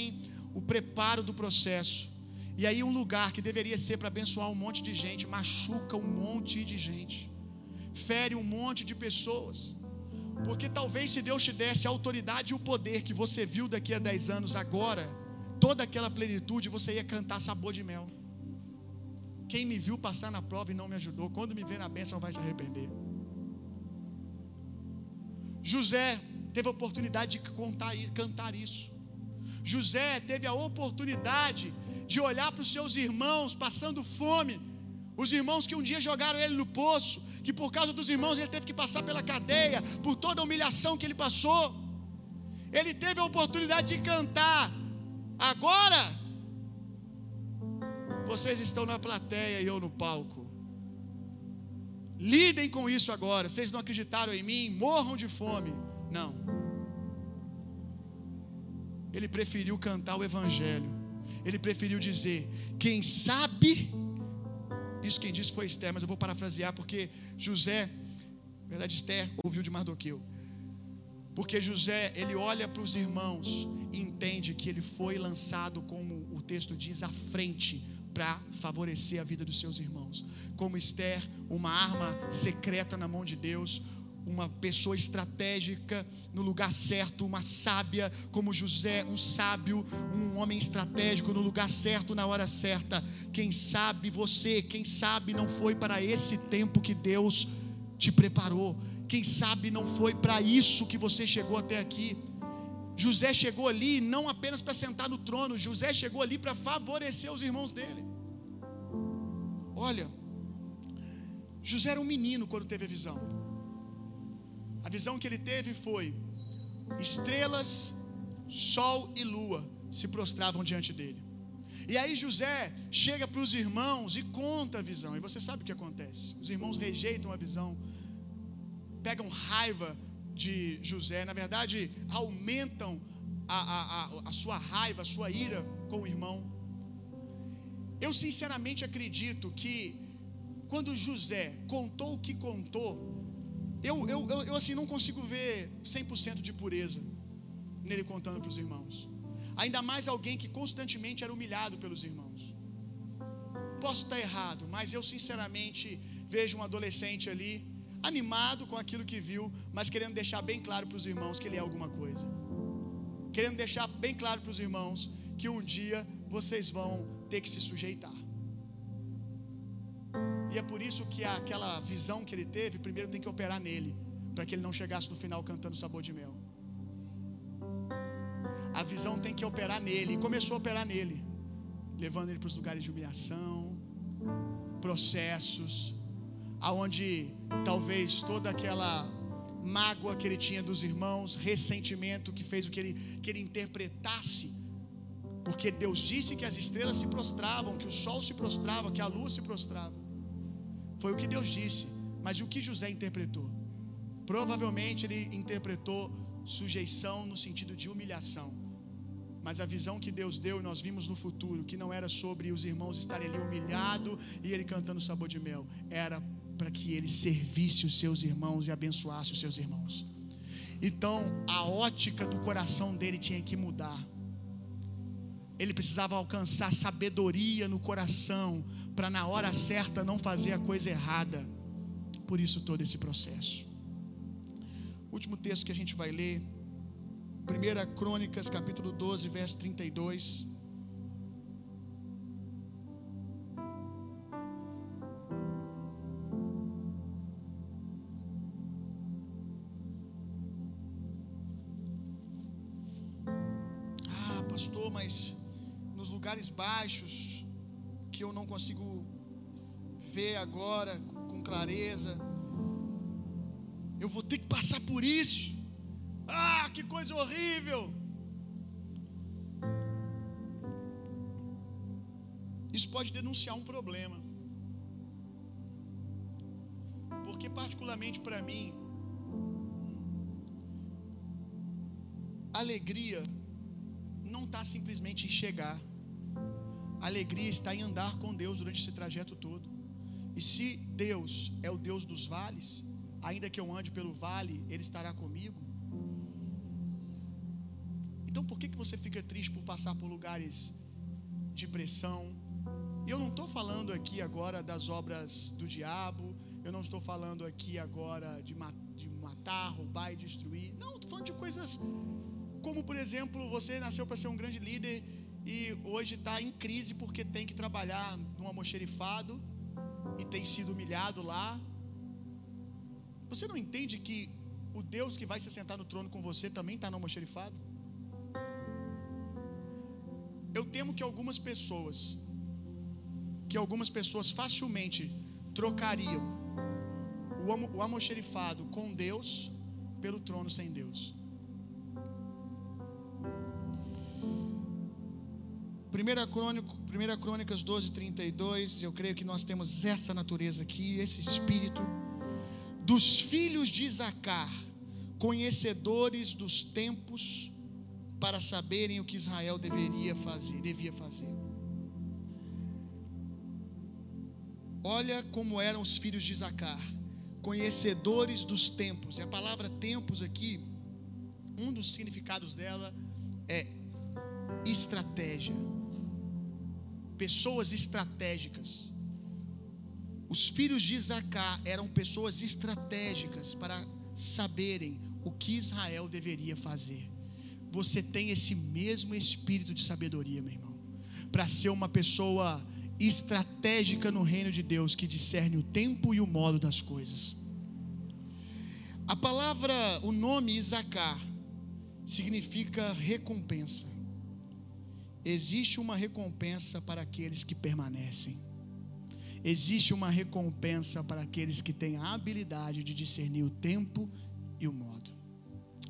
o preparo do processo. E aí, um lugar que deveria ser para abençoar um monte de gente, machuca um monte de gente, fere um monte de pessoas. Porque talvez se Deus te desse a autoridade e o poder que você viu daqui a 10 anos agora, toda aquela plenitude, você ia cantar sabor de mel. Quem me viu passar na prova e não me ajudou, quando me vê na bênção vai se arrepender. José teve a oportunidade de contar, cantar isso. José teve a oportunidade de olhar para os seus irmãos passando fome, os irmãos que um dia jogaram ele no poço, que por causa dos irmãos ele teve que passar pela cadeia, por toda a humilhação que ele passou. Ele teve a oportunidade de cantar. Agora, vocês estão na plateia e eu no palco. Lidem com isso agora. Vocês não acreditaram em mim? Morram de fome. Não. Ele preferiu cantar o Evangelho. Ele preferiu dizer: Quem sabe. Isso quem disse foi Esther, mas eu vou parafrasear porque José, na verdade, Esther ouviu de Mardoqueu. Porque José, ele olha para os irmãos e entende que ele foi lançado, como o texto diz, à frente para favorecer a vida dos seus irmãos. Como Esther, uma arma secreta na mão de Deus, uma pessoa estratégica no lugar certo, uma sábia como José, um sábio, um homem estratégico no lugar certo, na hora certa. Quem sabe você, quem sabe não foi para esse tempo que Deus te preparou. Quem sabe não foi para isso que você chegou até aqui. José chegou ali não apenas para sentar no trono, José chegou ali para favorecer os irmãos dele. Olha, José era um menino quando teve a visão. A visão que ele teve foi: estrelas, sol e lua se prostravam diante dele. E aí José chega para os irmãos e conta a visão. E você sabe o que acontece? Os irmãos rejeitam a visão, pegam raiva de José, na verdade, aumentam a, a, a, a sua raiva, a sua ira com o irmão. Eu sinceramente acredito que quando José contou o que contou, eu, eu, eu, eu assim não consigo ver 100% de pureza nele contando para os irmãos. Ainda mais alguém que constantemente era humilhado pelos irmãos. Posso estar errado, mas eu sinceramente vejo um adolescente ali animado com aquilo que viu, mas querendo deixar bem claro para os irmãos que ele é alguma coisa. Querendo deixar bem claro para os irmãos que um dia vocês vão ter que se sujeitar. E é por isso que aquela visão que ele teve, primeiro tem que operar nele, para que ele não chegasse no final cantando sabor de mel. A visão tem que operar nele, e começou a operar nele, levando ele para os lugares de humilhação, processos, aonde talvez toda aquela mágoa que ele tinha dos irmãos, ressentimento que fez o que ele, que ele interpretasse, porque Deus disse que as estrelas se prostravam, que o sol se prostrava, que a luz se prostrava. Foi o que Deus disse, mas o que José interpretou? Provavelmente ele interpretou sujeição no sentido de humilhação. Mas a visão que Deus deu, nós vimos no futuro, que não era sobre os irmãos estarem ali humilhados e ele cantando sabor de mel, era para que ele servisse os seus irmãos e abençoasse os seus irmãos. Então, a ótica do coração dele tinha que mudar. Ele precisava alcançar sabedoria no coração, para na hora certa não fazer a coisa errada. Por isso, todo esse processo. Último texto que a gente vai ler, 1 Crônicas, capítulo 12, verso 32. Ah, pastor, mas nos lugares baixos, que eu não consigo ver agora com clareza, eu vou ter que passar por isso. Ah, que coisa horrível! Isso pode denunciar um problema. Porque, particularmente para mim, alegria não está simplesmente em chegar. Alegria está em andar com Deus durante esse trajeto todo. E se Deus é o Deus dos vales, ainda que eu ande pelo vale, Ele estará comigo. Então por que, que você fica triste por passar por lugares de pressão? Eu não estou falando aqui agora das obras do diabo, eu não estou falando aqui agora de, de matar, roubar e destruir. Não, estou falando de coisas como, por exemplo, você nasceu para ser um grande líder e hoje está em crise porque tem que trabalhar num almoxerifado e tem sido humilhado lá. Você não entende que o Deus que vai se sentar no trono com você também está no almoxerifado? Eu temo que algumas pessoas, que algumas pessoas facilmente trocariam o almoxerifado com Deus pelo trono sem Deus. 1 Crônico, 1 Crônicas 12, 32, eu creio que nós temos essa natureza aqui, esse espírito dos filhos de Isacar, conhecedores dos tempos, para saberem o que Israel deveria fazer, devia fazer. Olha como eram os filhos de Isacar, conhecedores dos tempos. E a palavra tempos aqui, um dos significados dela é estratégia pessoas estratégicas. Os filhos de Isacar eram pessoas estratégicas para saberem o que Israel deveria fazer. Você tem esse mesmo espírito de sabedoria, meu irmão, para ser uma pessoa estratégica no reino de Deus que discerne o tempo e o modo das coisas. A palavra, o nome Isacar, significa recompensa existe uma recompensa para aqueles que permanecem. Existe uma recompensa para aqueles que têm a habilidade de discernir o tempo e o modo.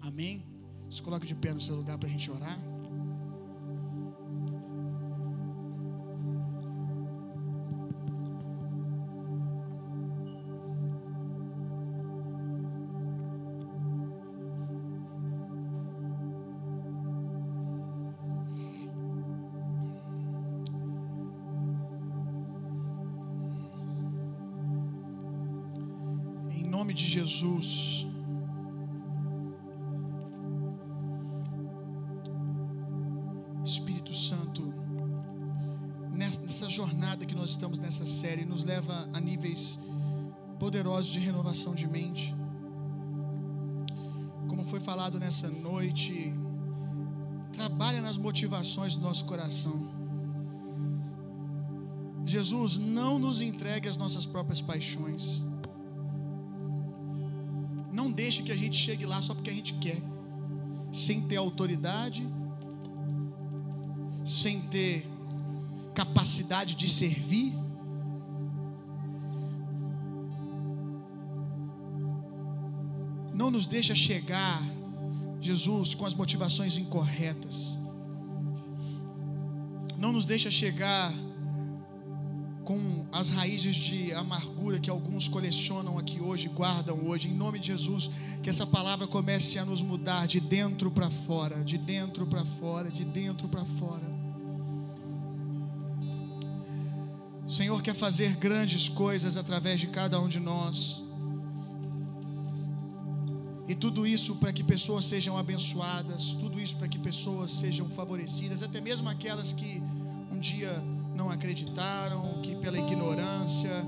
Amém? Se coloque de pé no seu lugar para a gente orar. Jesus. Espírito Santo, nessa jornada que nós estamos nessa série, nos leva a níveis poderosos de renovação de mente. Como foi falado nessa noite, trabalha nas motivações do nosso coração. Jesus, não nos entregue as nossas próprias paixões deixe que a gente chegue lá só porque a gente quer, sem ter autoridade, sem ter capacidade de servir. Não nos deixa chegar, Jesus, com as motivações incorretas. Não nos deixa chegar com as raízes de amargura que alguns colecionam aqui hoje, guardam hoje, em nome de Jesus, que essa palavra comece a nos mudar de dentro para fora, de dentro para fora, de dentro para fora. O Senhor quer fazer grandes coisas através de cada um de nós. E tudo isso para que pessoas sejam abençoadas, tudo isso para que pessoas sejam favorecidas, até mesmo aquelas que um dia não acreditaram, que pela ignorância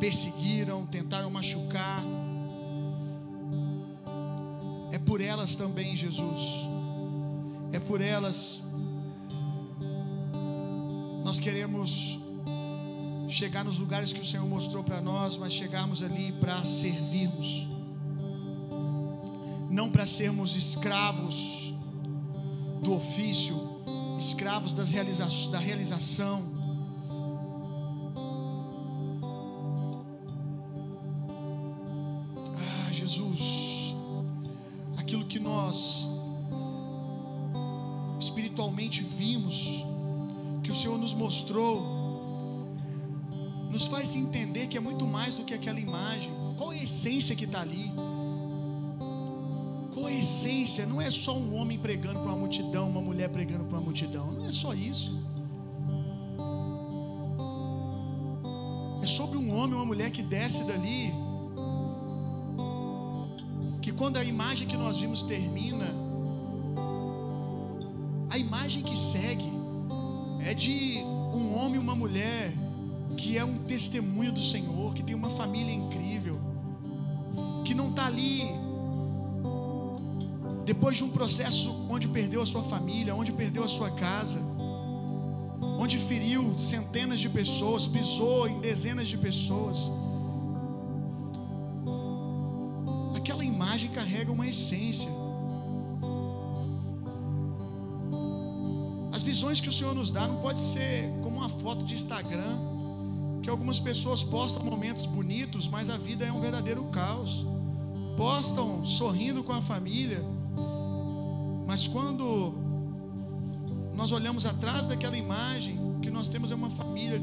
perseguiram, tentaram machucar. É por elas também, Jesus. É por elas. Nós queremos chegar nos lugares que o Senhor mostrou para nós, mas chegarmos ali para servirmos, não para sermos escravos do ofício, escravos das realiza da realização. Ah, Jesus, aquilo que nós espiritualmente vimos, que o Senhor nos mostrou, nos faz entender que é muito mais do que aquela imagem. Qual a essência que está ali? Qual é a essência? Não é só um homem pregando para uma multidão, uma mulher pregando para uma multidão. Não é só isso. É sobre um homem, uma mulher que desce dali, que quando a imagem que nós vimos termina, a imagem que segue é de um homem e uma mulher que é um testemunho do Senhor, que tem uma família incrível, que não está ali depois de um processo onde perdeu a sua família, onde perdeu a sua casa, onde feriu centenas de pessoas, pisou em dezenas de pessoas. Aquela imagem carrega uma essência. As visões que o Senhor nos dá não pode ser como uma foto de Instagram, que algumas pessoas postam momentos bonitos, mas a vida é um verdadeiro caos. Postam sorrindo com a família, mas quando nós olhamos atrás daquela imagem, o que nós temos é uma família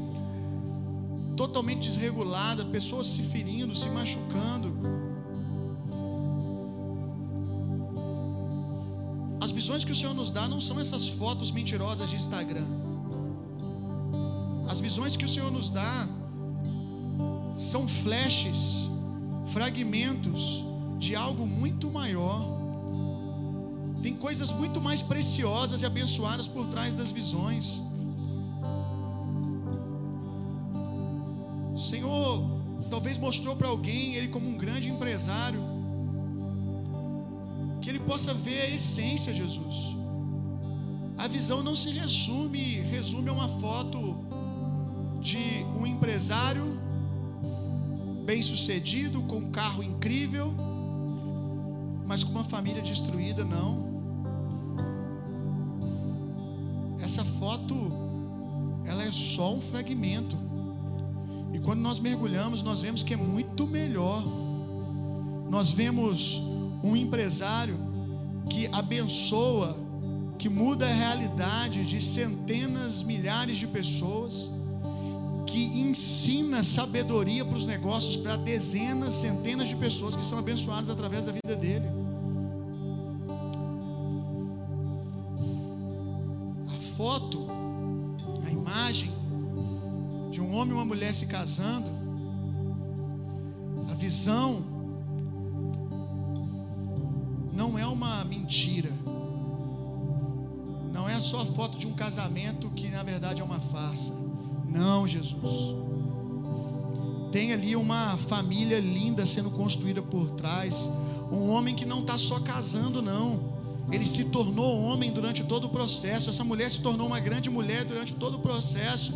totalmente desregulada, pessoas se ferindo, se machucando. As visões que o Senhor nos dá não são essas fotos mentirosas de Instagram. As visões que o Senhor nos dá são flashes, fragmentos de algo muito maior. Tem coisas muito mais preciosas e abençoadas por trás das visões. O Senhor talvez mostrou para alguém ele como um grande empresário, que ele possa ver a essência, Jesus. A visão não se resume, resume a uma foto de um empresário bem-sucedido, com um carro incrível, mas com uma família destruída, não. Essa foto ela é só um fragmento. E quando nós mergulhamos, nós vemos que é muito melhor. Nós vemos um empresário que abençoa, que muda a realidade de centenas, milhares de pessoas, que ensina sabedoria para os negócios para dezenas, centenas de pessoas que são abençoadas através da vida dele. Foto, a imagem de um homem e uma mulher se casando, a visão não é uma mentira. Não é só a foto de um casamento que na verdade é uma farsa. Não, Jesus. Tem ali uma família linda sendo construída por trás. Um homem que não está só casando, não. Ele se tornou homem durante todo o processo. Essa mulher se tornou uma grande mulher durante todo o processo.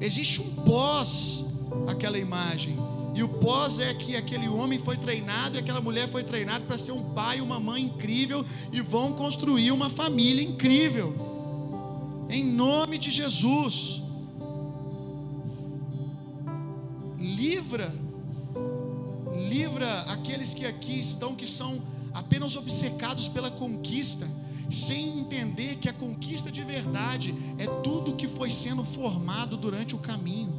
Existe um pós aquela imagem. E o pós é que aquele homem foi treinado e aquela mulher foi treinada para ser um pai e uma mãe incrível e vão construir uma família incrível. Em nome de Jesus. Livra, livra aqueles que aqui estão que são apenas obcecados pela conquista, sem entender que a conquista de verdade é tudo que foi sendo formado durante o caminho.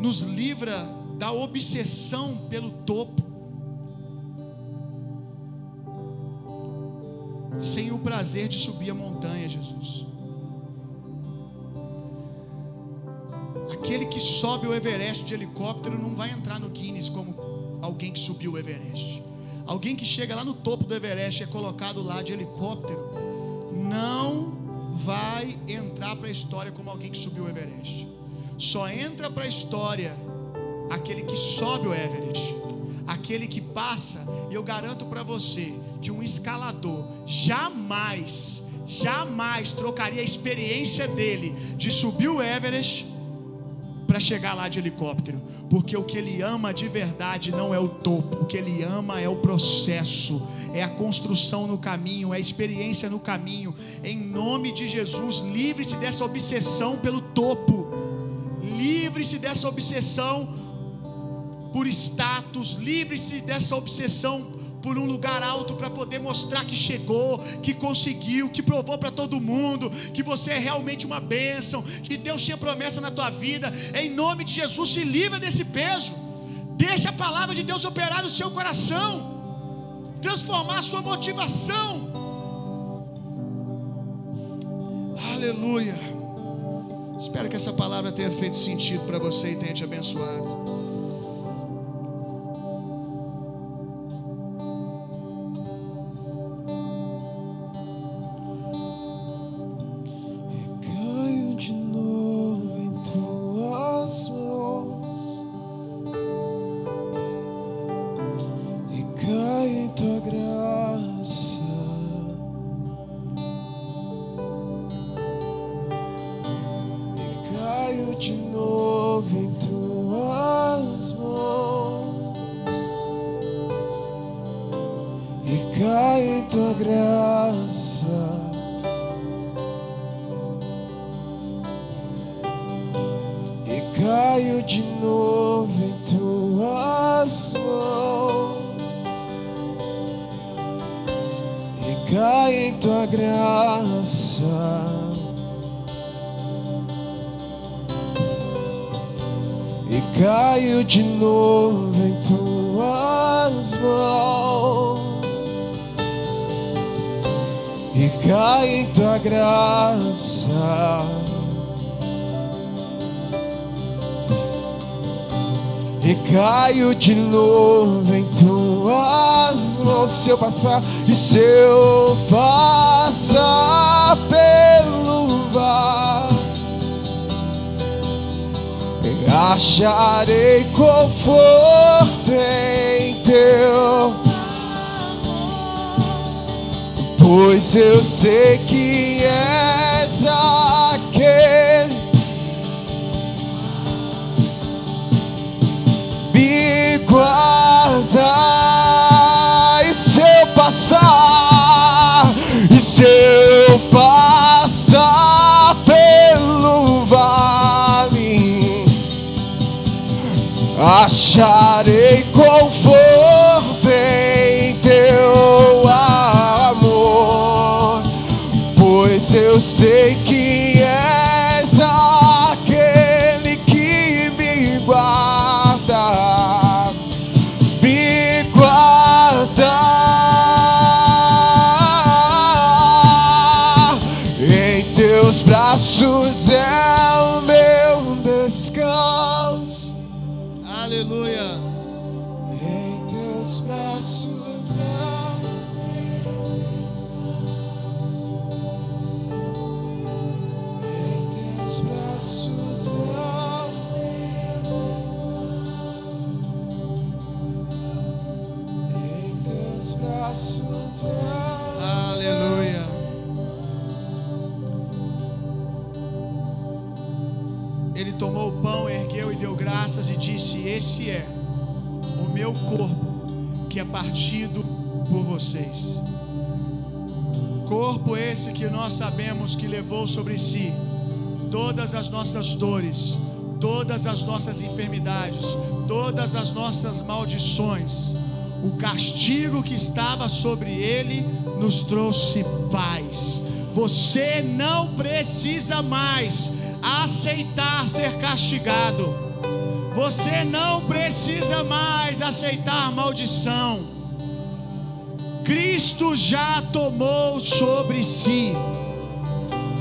Nos livra da obsessão pelo topo, sem o prazer de subir a montanha, Jesus. Aquele que sobe o Everest de helicóptero não vai entrar no Guinness como alguém que subiu o Everest. Alguém que chega lá no topo do Everest e é colocado lá de helicóptero, não vai entrar para a história como alguém que subiu o Everest. Só entra para a história aquele que sobe o Everest, aquele que passa, e eu garanto para você, de um escalador, jamais, jamais trocaria a experiência dele de subir o Everest para chegar lá de helicóptero, porque o que ele ama de verdade não é o topo, o que ele ama é o processo, é a construção no caminho, é a experiência no caminho. Em nome de Jesus, livre-se dessa obsessão pelo topo, livre-se dessa obsessão por status, livre-se dessa obsessão por um lugar alto para poder mostrar que chegou, que conseguiu, que provou para todo mundo que você é realmente uma bênção, que Deus tinha promessa na tua vida. Em nome de Jesus, se livra desse peso. Deixa a palavra de Deus operar no seu coração, transformar a sua motivação. Aleluia. Espero que essa palavra tenha feito sentido para você e tenha te abençoado. Passar e se eu passar pelo vale, acharei conforto em teu. Pois eu sei que Aleluia. Ele tomou o pão, ergueu e deu graças e disse: Esse é o meu corpo que é partido por vocês. Corpo esse que nós sabemos que levou sobre si todas as nossas dores, todas as nossas enfermidades, todas as nossas maldições. O castigo que estava sobre ele nos trouxe paz. Você não precisa mais aceitar ser castigado. Você não precisa mais aceitar maldição. Cristo já tomou sobre si.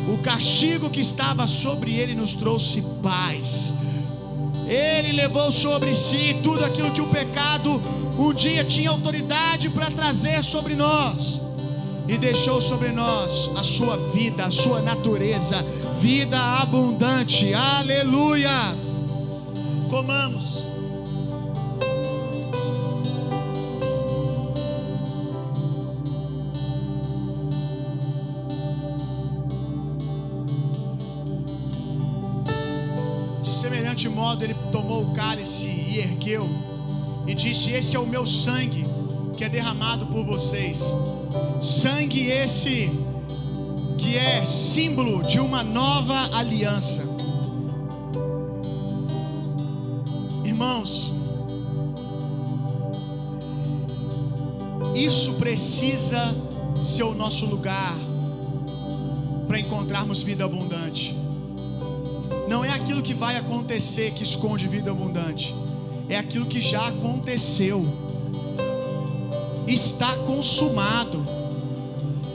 O castigo que estava sobre ele nos trouxe paz. Ele levou sobre si tudo aquilo que o pecado um dia tinha autoridade para trazer sobre nós e deixou sobre nós a sua vida, a sua natureza, vida abundante. Aleluia! Comamos. Tomou o cálice e ergueu, e disse: Esse é o meu sangue que é derramado por vocês. Sangue esse que é símbolo de uma nova aliança. Irmãos, isso precisa ser o nosso lugar para encontrarmos vida abundante. Não é aquilo que vai acontecer que esconde vida abundante, é aquilo que já aconteceu está consumado.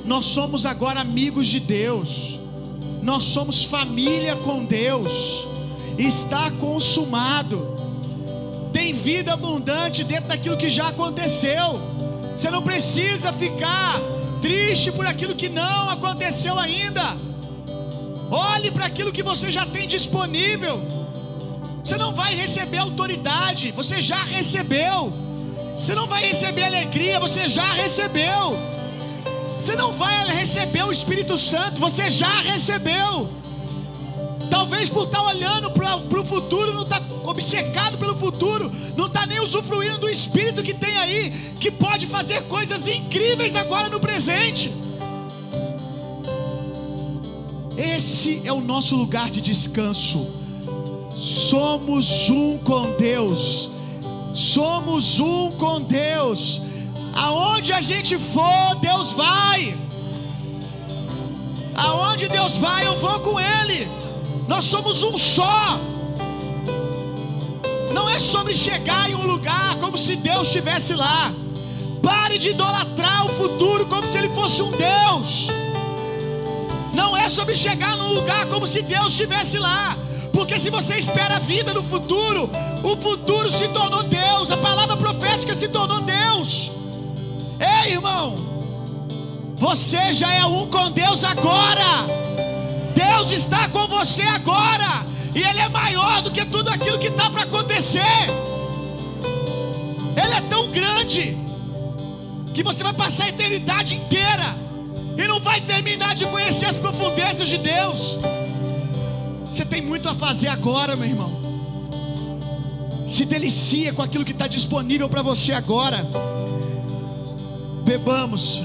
Nós somos agora amigos de Deus. nós somos família com Deus, está consumado. Tem vida abundante dentro daquilo que já aconteceu. Você não precisa ficar triste por aquilo que não aconteceu ainda. Olhe para aquilo que você já tem disponível. Você não vai receber autoridade, você já recebeu. Você não vai receber alegria, você já recebeu. Você não vai receber o Espírito Santo, você já recebeu. Talvez por estar olhando para o futuro, não está obcecado pelo futuro, não está nem usufruindo do Espírito que tem aí, que pode fazer coisas incríveis agora no presente. Esse é o nosso lugar de descanso. Somos um com Deus. Somos um com Deus. Aonde a gente for, Deus vai. Aonde Deus vai, eu vou com Ele. Nós somos um só. Não é sobre chegar em um lugar como se Deus estivesse lá. Pare de idolatrar o futuro como se ele fosse um Deus. Não é sobre chegar num lugar como se Deus estivesse lá. Porque se você espera a vida no futuro, o futuro se tornou Deus, a palavra profética se tornou Deus. Ei, irmão, você já é um com Deus agora. Deus está com você agora. E Ele é maior do que tudo aquilo que está para acontecer. Ele é tão grande que você vai passar a eternidade inteira e não vai terminar de conhecer as profundezas de Deus. Você tem muito a fazer agora, meu irmão. Se delicia com aquilo que está disponível para você agora. Bebamos.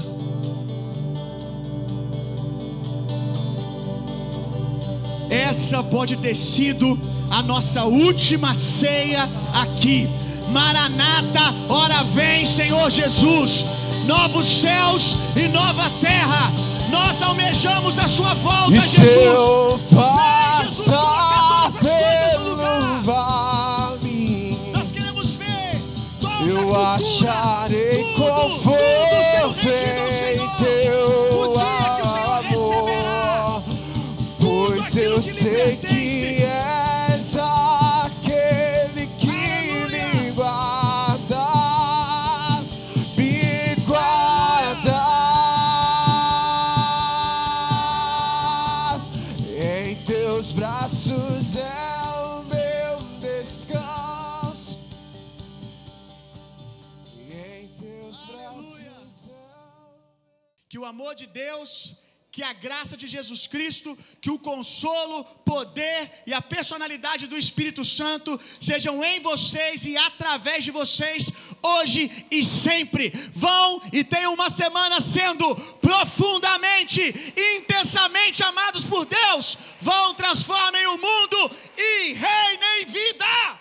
Essa pode ter sido a nossa última ceia aqui. Maranata, ora vem, Senhor Jesus. Novos céus e nova terra. Nós almejamos a sua volta, E se Jesus. eu Vem, Jesus, colocar passar todas as coisas no pelo lugar. vale, Nós queremos ver toda eu cultura, acharei tudo, conforto tudo rendido ao Senhor. teu O dia que o Senhor receberá amor, tudo pois aquilo eu sei que amor de Deus, que a graça de Jesus Cristo, que o consolo, poder e a personalidade do Espírito Santo sejam em vocês e através de vocês, hoje e sempre. Vão e tenham uma semana sendo profundamente, intensamente amados por Deus. Vão, transformem o mundo e reinem vida.